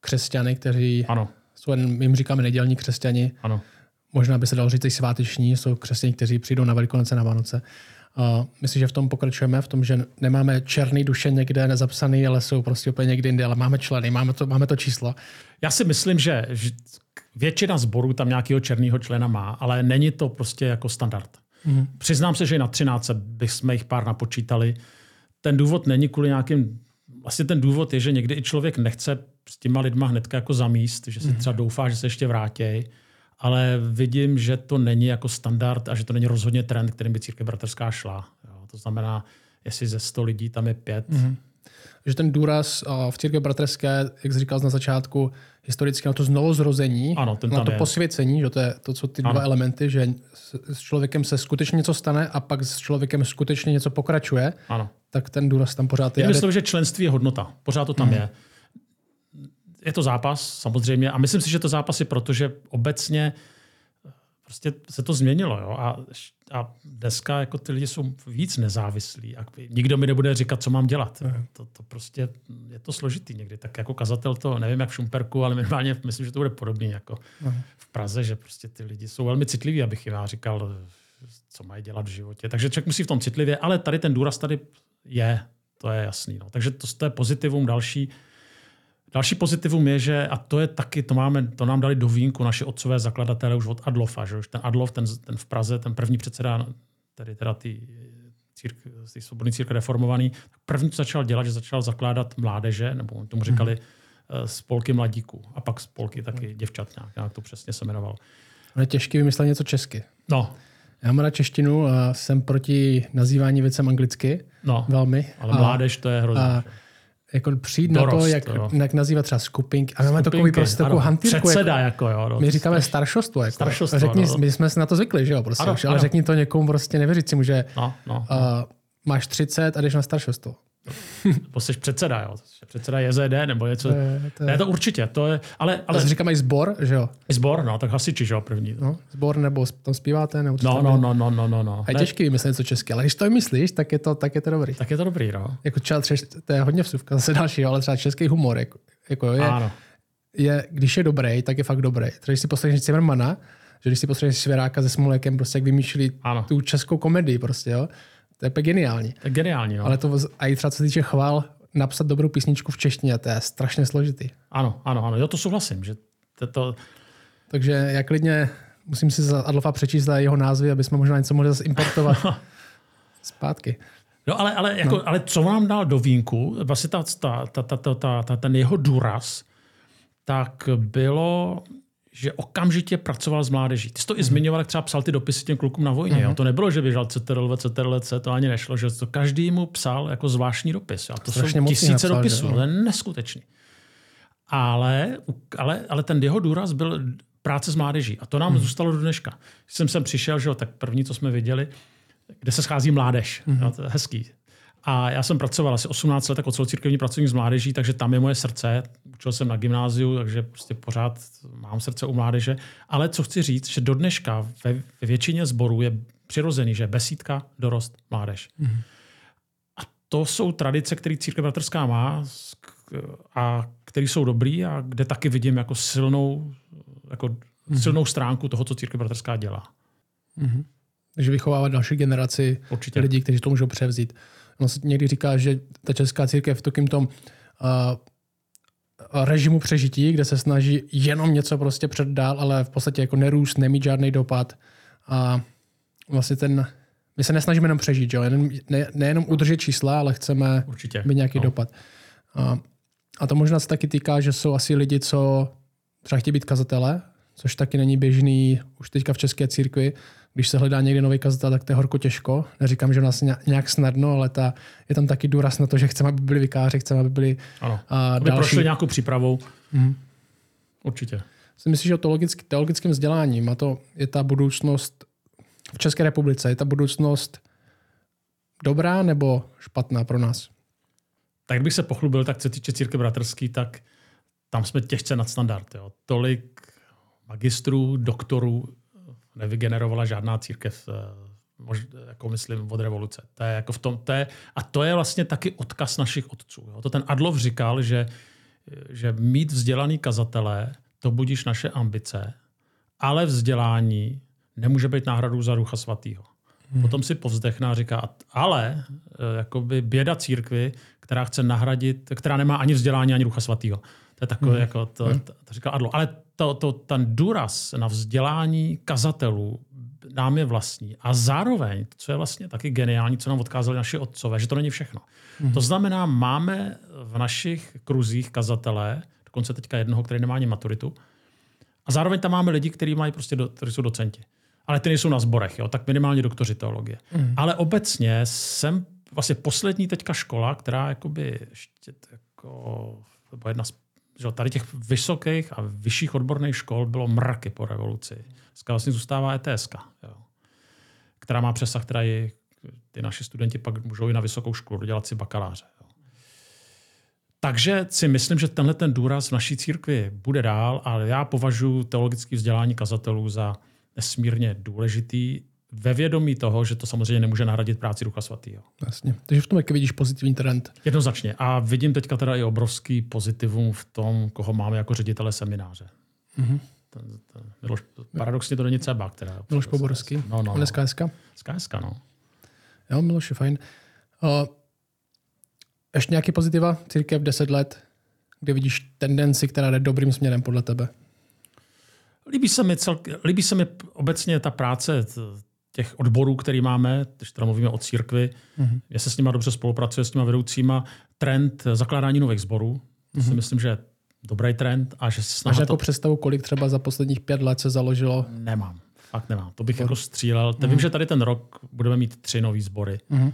křesťany, kteří Ano, jsou, jim říkáme nedělní křesťani, ano. možná by se dalo říct i sváteční, jsou křesťani, kteří přijdou na Velikonoce na Vánoce. Uh, myslím, že v tom pokračujeme, v tom, že nemáme černý duše někde nezapsaný, ale jsou prostě úplně někde jinde, ale máme členy, máme to, máme to číslo. Já si myslím, že většina zborů tam nějakého černého člena má, ale není to prostě jako standard. Mm. Přiznám se, že i na 13 bychom jich pár napočítali. Ten důvod není kvůli nějakým... Vlastně ten důvod je, že někdy i člověk nechce s těma lidma hnedka jako zamíst, že si třeba doufá, že se ještě vrátí. ale vidím, že to není jako standard a že to není rozhodně trend, kterým by církev bratrská šla. Jo. To znamená, jestli ze 100 lidí tam je pět, mm-hmm. Že ten důraz v církvi bratrské, jak jsi říkal na začátku, historicky na to znovuzrození, ano, ten na to je. posvěcení, že to, je, to jsou ty ano. dva elementy, že s člověkem se skutečně něco stane a pak s člověkem skutečně něco pokračuje, ano. tak ten důraz tam pořád je. Já myslím, že členství je hodnota. Pořád to tam hmm. je. Je to zápas, samozřejmě. A myslím si, že to zápas je proto, že obecně prostě se to změnilo. Jo? A, a dneska jako ty lidi jsou víc nezávislí. A nikdo mi nebude říkat, co mám dělat. Uh-huh. To, to prostě je to složitý někdy. Tak jako kazatel to nevím, jak v Šumperku, ale minimálně myslím, že to bude podobné jako uh-huh. v Praze, že prostě ty lidi jsou velmi citliví, abych jim já říkal, co mají dělat v životě. Takže člověk musí v tom citlivě, ale tady ten důraz tady je, to je jasný. No. Takže to, to je pozitivum další. Další pozitivum je, že, a to je taky, to, máme, to nám dali do výjimku naši otcové zakladatelé už od Adlofa, že už ten Adlof, ten, ten v Praze, ten první předseda, tedy teda ty, círk, ty svobodný církve reformovaný, první, co začal dělat, že začal zakládat mládeže, nebo tomu říkali mm-hmm. spolky mladíků a pak spolky taky děvčat nějak, jak to přesně se jmenovalo. Ale je těžké vymyslet něco česky. No. Já mám rád češtinu a jsem proti nazývání věcem anglicky. No, velmi. Ale mládež to je hrozné. A jako přijít Dorost, na to, jak, jak nazývat třeba skupinky. A my máme takový prostě takovou hantýrku. Předseda jako, jako jo. No, my říkáme staršostvo. Jako. staršostvo řekni, no. My jsme se na to zvykli, že jo, prostě, ano, už, ale ano. řekni to někomu prostě nevěřícímu, že no, no, no. Uh, máš 30 a jdeš na staršostvo. Nebo jsi předseda, jo. Předseda JZD nebo něco. To je, to je... Ne, to určitě. To je, ale, ale... říkáme i zbor, že jo? I zbor, no, tak hasiči, že jo, první. No, zbor nebo tam zpíváte, nebo no, no, no, no, no, no, no. A je těžký vymyslet něco české, ale když to myslíš, tak je to, tak je to dobrý. Tak je to dobrý, no. Jako třeba, třeba to je hodně vsuvka, zase další, ale třeba český humor, jako, jako je, ano. je, když je dobrý, tak je fakt dobrý. Třeba když si poslechneš Zimmermana, že když si poslechneš Svěráka se Smolekem, prostě jak vymýšlí ano. tu českou komedii, prostě, jo, to je geniální. To je geniální, no. Ale to a i třeba co se týče chval, napsat dobrou písničku v češtině, to je strašně složitý. Ano, ano, ano, jo, to souhlasím. Že to, to... Takže já klidně musím si za Adolfa přečíst jeho názvy, aby jsme možná něco mohli zase importovat zpátky. No ale, ale, jako, no. ale co nám dal do vínku, vlastně ta, ta, ta, ta, ta, ta, ten jeho důraz, tak bylo že okamžitě pracoval s mládeží. Ty jsi to mm. i mhm. zmiňoval, jak třeba psal ty dopisy těm klukům na vojně. Mm. Jo? To nebylo, že běžel CTRL, CTRL, to ani nešlo, že to každý mu psal jako zvláštní dopis. Jo? To Strašně jsou tisíce napsal, dopisů, to je neskutečný. Ale, ale, ale ten jeho důraz byl práce s mládeží. A to nám mm. zůstalo do dneška. Když jsem sem přišel, že jo, tak první, co jsme viděli, kde se schází mládež. Mm. Jo, to je hezký. A já jsem pracoval asi 18 let jako celocírkevní pracovník s mládeží, takže tam je moje srdce. Učil jsem na gymnáziu, takže prostě pořád mám srdce u mládeže. Ale co chci říct, že do dneška ve, většině sborů je přirozený, že besídka, dorost, mládež. Mm. A to jsou tradice, které církev bratrská má a které jsou dobrý a kde taky vidím jako silnou, jako mm. silnou stránku toho, co církev bratrská dělá. Mm. Takže vychovávat další generaci Určitě. lidí, kteří to můžou převzít. On se někdy říká, že ta česká církev v takým tom uh, režimu přežití, kde se snaží jenom něco prostě předdál, ale v podstatě jako nerůst, nemít žádný dopad. A vlastně ten, my se nesnažíme jenom přežít, jo? Jen, ne, nejenom udržet čísla, ale chceme Určitě. mít nějaký no. dopad. A, a to možná se taky týká, že jsou asi lidi, co třeba chtějí být kazatele, což taky není běžný už teďka v české církvi, když se hledá někde nový kazatel, tak to je horko těžko. Neříkám, že nás nějak snadno, ale ta, je tam taky důraz na to, že chceme, aby byli vikáři, chceme, aby byli ano. A aby další. prošli nějakou přípravou. Mm. Určitě. Myslím, že o teologický, teologickém vzděláním a to je ta budoucnost v České republice. Je ta budoucnost dobrá nebo špatná pro nás? Tak bych se pochlubil, tak co se týče církve bratrský, tak tam jsme těžce nad standard. Jo. Tolik magistrů, doktorů nevygenerovala žádná církev, eh, možná, jako myslím, od revoluce. To je jako v tom, to je, a to je vlastně taky odkaz našich otců. Jo. To ten Adlov říkal, že, že mít vzdělaný kazatelé, to budíš naše ambice, ale vzdělání nemůže být náhradou za ducha svatého. Hmm. Potom si povzdechne a říká, ale eh, jakoby běda církvy, která chce nahradit, která nemá ani vzdělání, ani ducha svatého. To je takové, hmm. jako to, hmm. to, to říkal Adlo. Ale to, to, ten důraz na vzdělání kazatelů nám je vlastní. A zároveň, co je vlastně taky geniální, co nám odkázali naši otcové, že to není všechno. Mm-hmm. To znamená, máme v našich kruzích kazatele, dokonce teďka jednoho, který nemá ani maturitu, A zároveň tam máme lidi, kteří mají prostě, do, kteří jsou docenti. Ale ty nejsou na zborech, jo, tak minimálně doktoři teologie. Mm. Ale obecně jsem vlastně poslední teďka škola, která jakoby ještě jako, jedna z že tady těch vysokých a vyšších odborných škol bylo mraky po revoluci. Dneska vlastně zůstává ETS, která má přesah, která je, ty naši studenti pak můžou i na vysokou školu dělat si bakaláře. Jo. Takže si myslím, že tenhle ten důraz v naší církvi bude dál, ale já považuji teologické vzdělání kazatelů za nesmírně důležitý ve vědomí toho, že to samozřejmě nemůže nahradit práci Ducha Svatého. Jasně. Takže v tom jaký vidíš pozitivní trend? Jednoznačně. A vidím teďka teda i obrovský pozitivum v tom, koho máme jako ředitele semináře. Mm-hmm. Ten, ten, Miloš, paradoxně to není CEBA, která... Miloš Poborský. No, no, no. Z KSK? Z KSK, no. Jo, Miloš je fajn. Uh, ještě nějaký pozitiva církev 10 let, kde vidíš tendenci, která jde dobrým směrem podle tebe? Líbí se mi, cel, líbí se mi obecně ta práce těch odborů, který máme, když teda mluvíme o církvi, mm-hmm. já se s nimi dobře spolupracuje, s těma vedoucíma, trend zakládání nových sborů. Mm-hmm. si mhm. myslím, že je dobrý trend. A že se Máš to... jako představu, kolik třeba za posledních pět let se založilo? Nemám. Fakt nemám. To bych Zbor. jako střílel. Mm-hmm. Vím, že tady ten rok budeme mít tři nový sbory. Mm-hmm.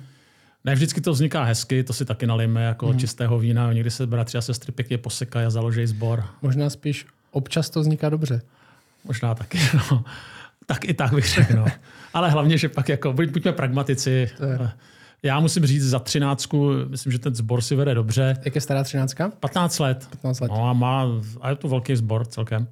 Ne vždycky to vzniká hezky, to si taky nalijeme jako mm-hmm. čistého vína. Někdy se bratři a sestry pěkně posekají a založí sbor. Možná spíš občas to vzniká dobře. Možná taky. No. Tak i tak bych řekl. No. Ale hlavně, že pak jako, buď, buďme pragmatici. Já musím říct za třináctku, myslím, že ten sbor si vede dobře. Jak je stará třináctka? 15 let. 15 let. No a, má, a je to velký sbor celkem.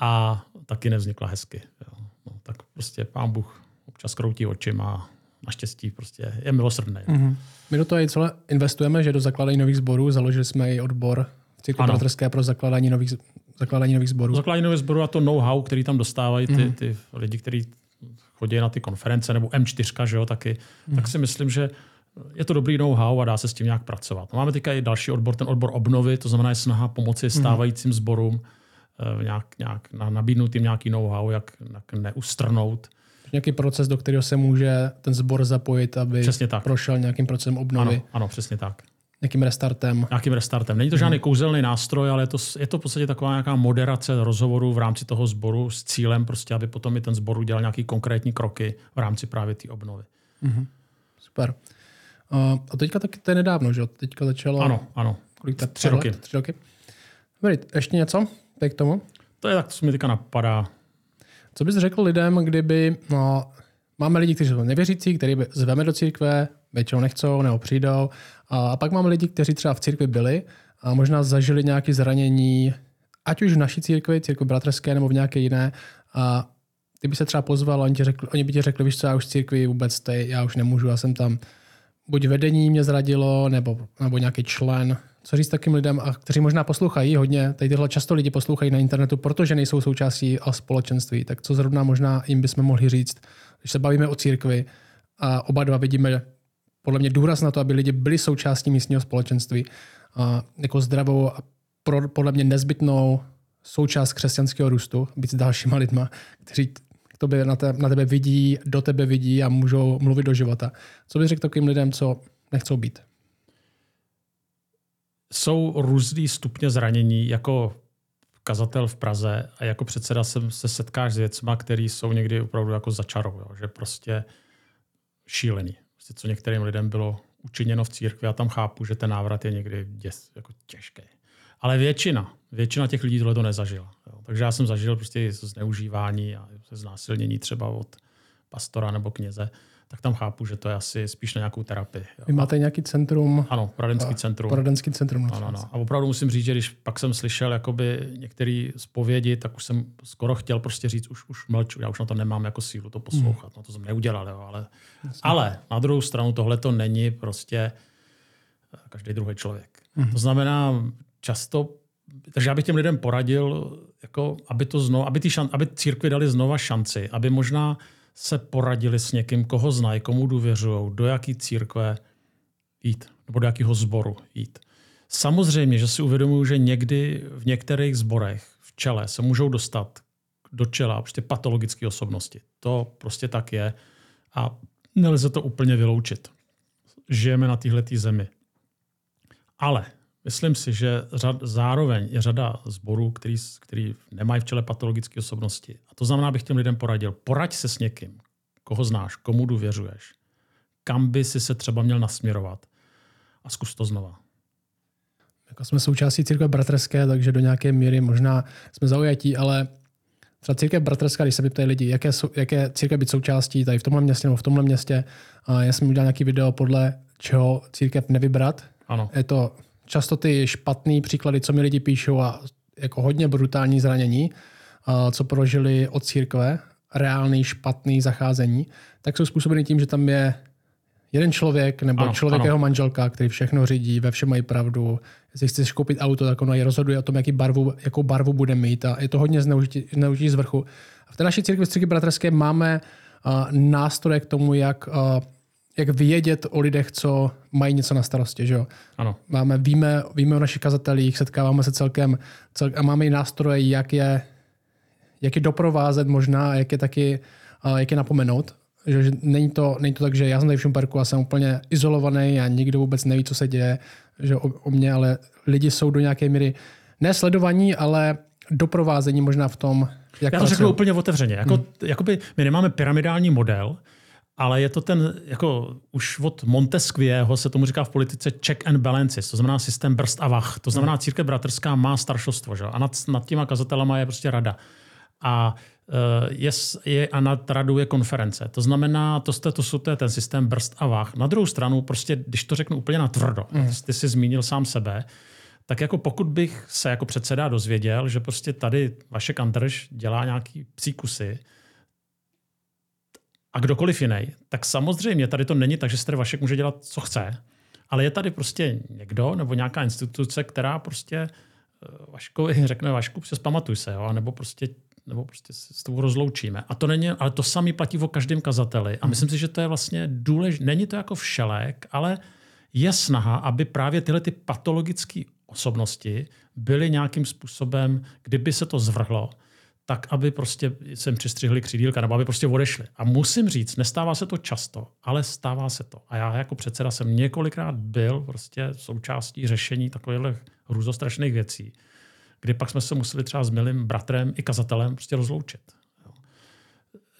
A taky nevznikla hezky. Jo. No, tak prostě pán Bůh občas kroutí očima naštěstí prostě je milosrdný. Mm-hmm. My do toho i celé investujeme, že do zakládání nových sborů založili jsme i odbor církve pro zakládání nových zakládání nových sborů. Zakládání nových sborů a to know-how, který tam dostávají ty, mm. ty lidi, kteří chodí na ty konference, nebo M4, že jo, taky, mm. tak si myslím, že je to dobrý know-how a dá se s tím nějak pracovat. Máme teďka i další odbor, ten odbor obnovy, to znamená je snaha pomoci mhm. stávajícím sborům eh, nějak, nějak nabídnout jim nějaký know-how, jak, jak neustrnout. Nějaký proces, do kterého se může ten sbor zapojit, aby přesně tak. prošel nějakým procesem obnovy. Ano, ano, přesně tak. Nějakým restartem. Nějakým restartem. Není to žádný hmm. kouzelný nástroj, ale je to, je to v podstatě taková nějaká moderace rozhovoru v rámci toho sboru s cílem, prostě, aby potom i ten sbor udělal nějaké konkrétní kroky v rámci právě té obnovy. Hmm. Super. Uh, a teďka taky to je nedávno, že? Teďka začalo... Ano, ano. Kolik tak? Tři roky. Tři roky. Dobrý, ještě něco k tomu? To je tak, co mi teďka napadá. Co bys řekl lidem, kdyby no, máme lidi, kteří jsou nevěřící, který zveme do církve, většinou nechcou nebo přijdou. A pak máme lidi, kteří třeba v církvi byli a možná zažili nějaké zranění, ať už v naší církvi, církvi bratrské nebo v nějaké jiné. A ty by se třeba pozval, oni, řekli, oni by ti řekli, víš co, já už v církvi vůbec tej, já už nemůžu, já jsem tam buď vedení mě zradilo, nebo, nebo nějaký člen. Co říct takým lidem, a kteří možná poslouchají hodně, tady tyhle často lidi poslouchají na internetu, protože nejsou součástí a společenství, tak co zrovna možná jim bychom mohli říct, když se bavíme o církvi a oba dva vidíme podle mě důraz na to, aby lidi byli součástí místního společenství a jako zdravou a pro, podle mě nezbytnou součást křesťanského růstu, být s dalšíma lidma, kteří k tobě, na, te, na tebe vidí, do tebe vidí a můžou mluvit do života. Co bys řekl takovým lidem, co nechcou být? Jsou různý stupně zranění. Jako kazatel v Praze a jako předseda se, se setkáš s věcma, které jsou někdy opravdu jako začarou, jo? že prostě šílený prostě co některým lidem bylo učiněno v církvi. Já tam chápu, že ten návrat je někdy děs, jako těžký. Ale většina, většina těch lidí tohle to nezažila. Jo. Takže já jsem zažil prostě zneužívání a znásilnění třeba od pastora nebo kněze tak tam chápu, že to je asi spíš na nějakou terapii. Jo. Vy máte nějaký centrum? Ano, poradenský centrum. Poradenský centrum. Ano, ano. A opravdu musím říct, že když pak jsem slyšel jakoby některé zpovědi, tak už jsem skoro chtěl prostě říct, už, už mlču, já už na to nemám jako sílu to poslouchat. Hmm. No to jsem neudělal, jo, ale, ale na druhou stranu tohle to není prostě eh, každý druhý člověk. Hmm. To znamená, často takže já bych těm lidem poradil, jako, aby, to znovu, aby, ty šan, aby církvi dali znova šanci, aby možná se poradili s někým, koho znají, komu důvěřují, do jaký církve jít, nebo do jakého sboru jít. Samozřejmě, že si uvědomuju, že někdy v některých zborech v čele se můžou dostat do čela prostě patologické osobnosti. To prostě tak je a nelze to úplně vyloučit. Žijeme na téhle zemi. Ale Myslím si, že řad, zároveň je řada zborů, který, který nemají v čele patologické osobnosti. A to znamená, abych těm lidem poradil, poraď se s někým, koho znáš, komu důvěřuješ, kam by si se třeba měl nasměrovat a zkus to znova. Jako jsme součástí církve bratrské, takže do nějaké míry možná jsme zaujatí, ale třeba církev bratrská, když se mě ptají lidi, jaké, jsou, jaké církve být součástí tady v tomhle městě nebo v tomhle městě, a já jsem udělal nějaký video podle čeho církev nevybrat. Ano. Je to často ty špatné příklady, co mi lidi píšou a jako hodně brutální zranění, co prožili od církve, reálný špatný zacházení, tak jsou způsobeny tím, že tam je jeden člověk nebo ano, člověk ano. jeho manželka, který všechno řídí, ve všem mají pravdu. Jestli chceš koupit auto, tak ono je rozhoduje o tom, jaký barvu, jakou barvu bude mít a je to hodně zneužití, zneužití z vrchu. A v té naší církvi církvi bratrské máme uh, nástroje k tomu, jak, uh, jak vědět o lidech, co mají něco na starosti. Že jo? Ano. Máme, víme, víme o našich kazatelích, setkáváme se celkem, celkem a máme i nástroje, jak je, jak je doprovázet možná, jak je taky jak je napomenout že, že není, to, není to tak, že já jsem tady v Šumperku a jsem úplně izolovaný a nikdo vůbec neví, co se děje že o, o mě, ale lidi jsou do nějaké míry nesledovaní, ale doprovázení možná v tom, jak Já to řeknu úplně otevřeně. Jako, hmm. jakoby my nemáme pyramidální model, ale je to ten, jako už od Montesquieho se tomu říká v politice check and balances, to znamená systém brzd a vach. To znamená, hmm. církev bratrská má staršostvo, že? a nad, nad těma kazatelama je prostě rada. A Eh, je, je a nad radou je konference. To znamená, to, jste, to, jsou, to je ten systém brzd a váh. Na druhou stranu, prostě, když to řeknu úplně na tvrdo, mm. ty jsi zmínil sám sebe, tak jako pokud bych se jako předseda dozvěděl, že prostě tady vaše Andrš dělá nějaký psíkusy a kdokoliv jiný, tak samozřejmě tady to není tak, že Str Vašek může dělat, co chce, ale je tady prostě někdo nebo nějaká instituce, která prostě eh, Vaškovi řekne Vašku, přes pamatuj se, jo? nebo prostě nebo prostě s tou rozloučíme. A to není, ale to samý platí o každém kazateli. A mhm. myslím si, že to je vlastně důležité. Není to jako všelek, ale je snaha, aby právě tyhle ty patologické osobnosti byly nějakým způsobem, kdyby se to zvrhlo, tak aby prostě sem přistřihli křídílka, nebo aby prostě odešli. A musím říct, nestává se to často, ale stává se to. A já jako předseda jsem několikrát byl prostě součástí řešení takových hrůzostrašných věcí kdy pak jsme se museli třeba s milým bratrem i kazatelem prostě rozloučit.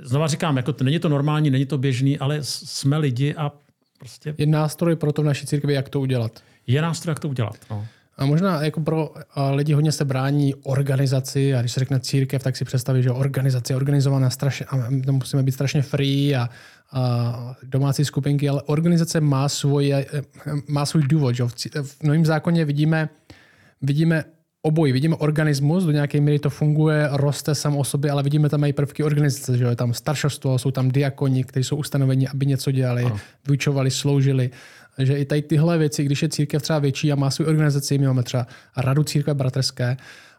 Znova říkám, jako to, není to normální, není to běžný, ale jsme lidi a prostě... Je nástroj pro to v naší církvi, jak to udělat. Je nástroj, jak to udělat. No. A možná jako pro lidi hodně se brání organizaci a když se řekne církev, tak si představí, že organizace je organizovaná strašně a tam musíme být strašně free a, a domácí skupinky, ale organizace má, svoje, má svůj důvod. Že? V novém zákoně vidíme, vidíme obojí. Vidíme organismus, do nějaké míry to funguje, roste sam o sobě, ale vidíme tam i prvky organizace, že je tam staršostvo, jsou tam diakoni, kteří jsou ustanoveni, aby něco dělali, ano. vyučovali, sloužili. Že i tady tyhle věci, když je církev třeba větší a má svou organizaci, my máme třeba radu církve bratrské,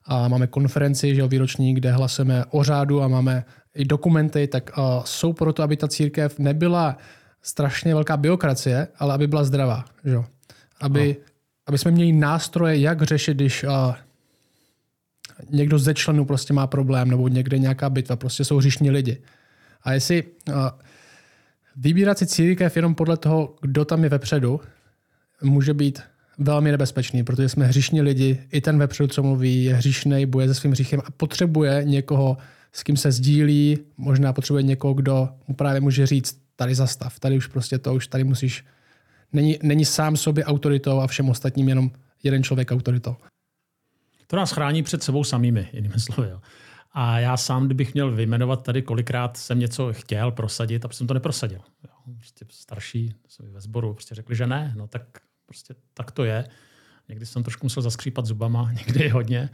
a máme konferenci, že výroční, kde hlasujeme o řádu a máme i dokumenty, tak uh, jsou proto, aby ta církev nebyla strašně velká byrokracie, ale aby byla zdravá. Že? Aby, aby jsme měli nástroje, jak řešit, když uh, někdo ze členů prostě má problém, nebo někde nějaká bitva, prostě jsou hřišní lidi. A jestli uh, vybírat si církev jenom podle toho, kdo tam je vepředu, může být velmi nebezpečný, protože jsme hřišní lidi, i ten vepředu, co mluví, je hřišný, boje se svým hříchem a potřebuje někoho, s kým se sdílí, možná potřebuje někoho, kdo mu právě může říct, tady zastav, tady už prostě to, už tady musíš, není, není sám sobě autoritou a všem ostatním jenom jeden člověk autoritou. To nás chrání před sebou samými, jinými slovy. Jo. A já sám, kdybych měl vyjmenovat tady, kolikrát jsem něco chtěl prosadit a jsem to neprosadil. Jo. Prostě starší ve sboru prostě řekli, že ne, no tak prostě tak to je. Někdy jsem trošku musel zaskřípat zubama, někdy hodně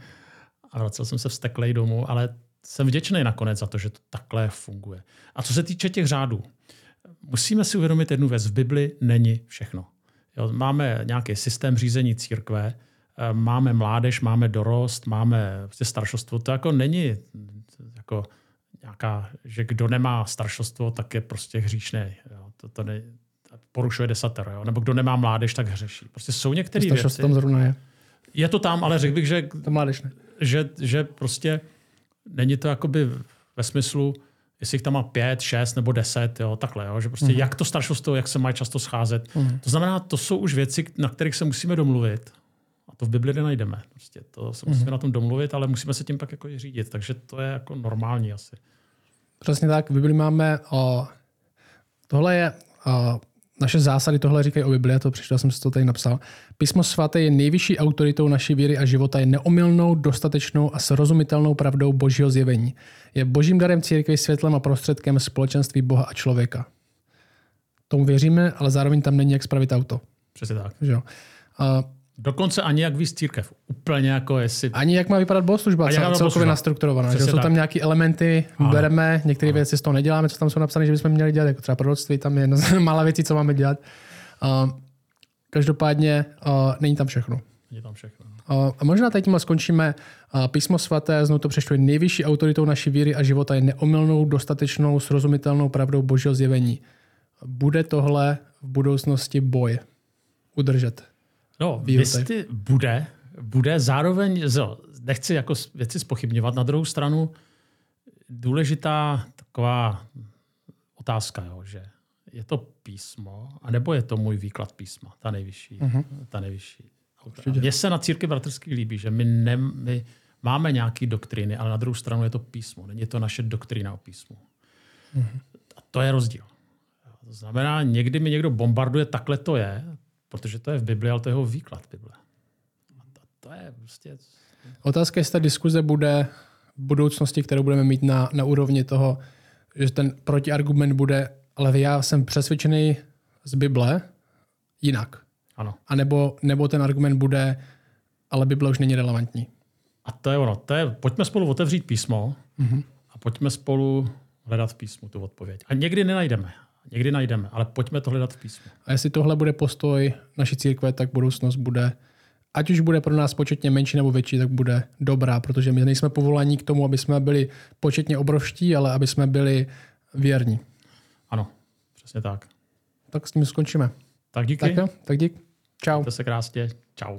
a vracel jsem se vsteklej domů, ale jsem vděčný nakonec za to, že to takhle funguje. A co se týče těch řádů, musíme si uvědomit jednu věc. V Bibli není všechno. Jo, máme nějaký systém řízení církve, máme mládež, máme dorost, máme prostě staršostvo. To jako není jako nějaká, že kdo nemá staršostvo, tak je prostě hříšný. Jo. To, to ne, porušuje desatero. Jo. Nebo kdo nemá mládež, tak hřeší. Prostě jsou některé věci. tam zrovna je. Je to tam, ale řekl bych, že, to mládež ne. že, že prostě není to jakoby ve smyslu, jestli jich tam má pět, šest nebo deset, jo, takhle, jo, že prostě uh-huh. jak to staršostvo, jak se mají často scházet. Uh-huh. To znamená, to jsou už věci, na kterých se musíme domluvit to v Bibli nenajdeme. Prostě to se musíme mm-hmm. na tom domluvit, ale musíme se tím pak jako řídit. Takže to je jako normální asi. Přesně tak. V Bibli máme o, tohle je o, naše zásady, tohle říkají o Bibli, to přišel jsem si to tady napsal. Písmo svaté je nejvyšší autoritou naší víry a života, je neomylnou, dostatečnou a srozumitelnou pravdou božího zjevení. Je božím darem církve, světlem a prostředkem společenství Boha a člověka. Tomu věříme, ale zároveň tam není jak spravit auto. Přesně tak. Že jo? A Dokonce ani jak víc církev. Úplně jako jestli... ani jak má vypadat bohoslužba, cel, celkově bohoslužba. nastrukturovaná. Že jsou tam nějaké elementy, Ano. bereme, některé věci z toho neděláme, co tam jsou napsané, že bychom měli dělat, jako třeba proroctví, tam je jedna z mála věcí, co máme dělat. Uh, každopádně uh, není tam všechno. Je tam všechno. Uh, a možná teď tímhle skončíme. Uh, Písmo svaté, znovu to přečtu, je nejvyšší autoritou naší víry a života, je neomylnou, dostatečnou, srozumitelnou pravdou božího zjevení. Bude tohle v budoucnosti boj udržet. No, jestli bude, bude zároveň, nechci jako věci spochybňovat, na druhou stranu důležitá taková otázka, jo, že je to písmo, anebo je to můj výklad písma, ta nejvyšší. Uh-huh. Ta nejvyšší. Mně se na církvi bratrský líbí, že my, ne, my máme nějaké doktriny, ale na druhou stranu je to písmo. Není to naše doktrína o písmu. Uh-huh. A to je rozdíl. To znamená, někdy mi někdo bombarduje, takhle to je, protože to je v Bibli, ale to je jeho výklad Bible. A to, to je prostě... Otázka je, jestli ta diskuze bude v budoucnosti, kterou budeme mít na, na úrovni toho, že ten protiargument bude, ale já jsem přesvědčený z Bible jinak. Ano. A nebo, nebo ten argument bude, ale Bible už není relevantní. A to je ono. To je, pojďme spolu otevřít písmo mm-hmm. a pojďme spolu hledat v písmu tu odpověď. A někdy nenajdeme. Někdy najdeme, ale pojďme to hledat v písmu. A jestli tohle bude postoj naší církve, tak budoucnost bude, ať už bude pro nás početně menší nebo větší, tak bude dobrá, protože my nejsme povoláni k tomu, aby jsme byli početně obrovští, ale aby jsme byli věrní. Ano, přesně tak. Tak s tím skončíme. Tak díky. Tak jo, tak dík. Čau. Mějte se krásně. Čau.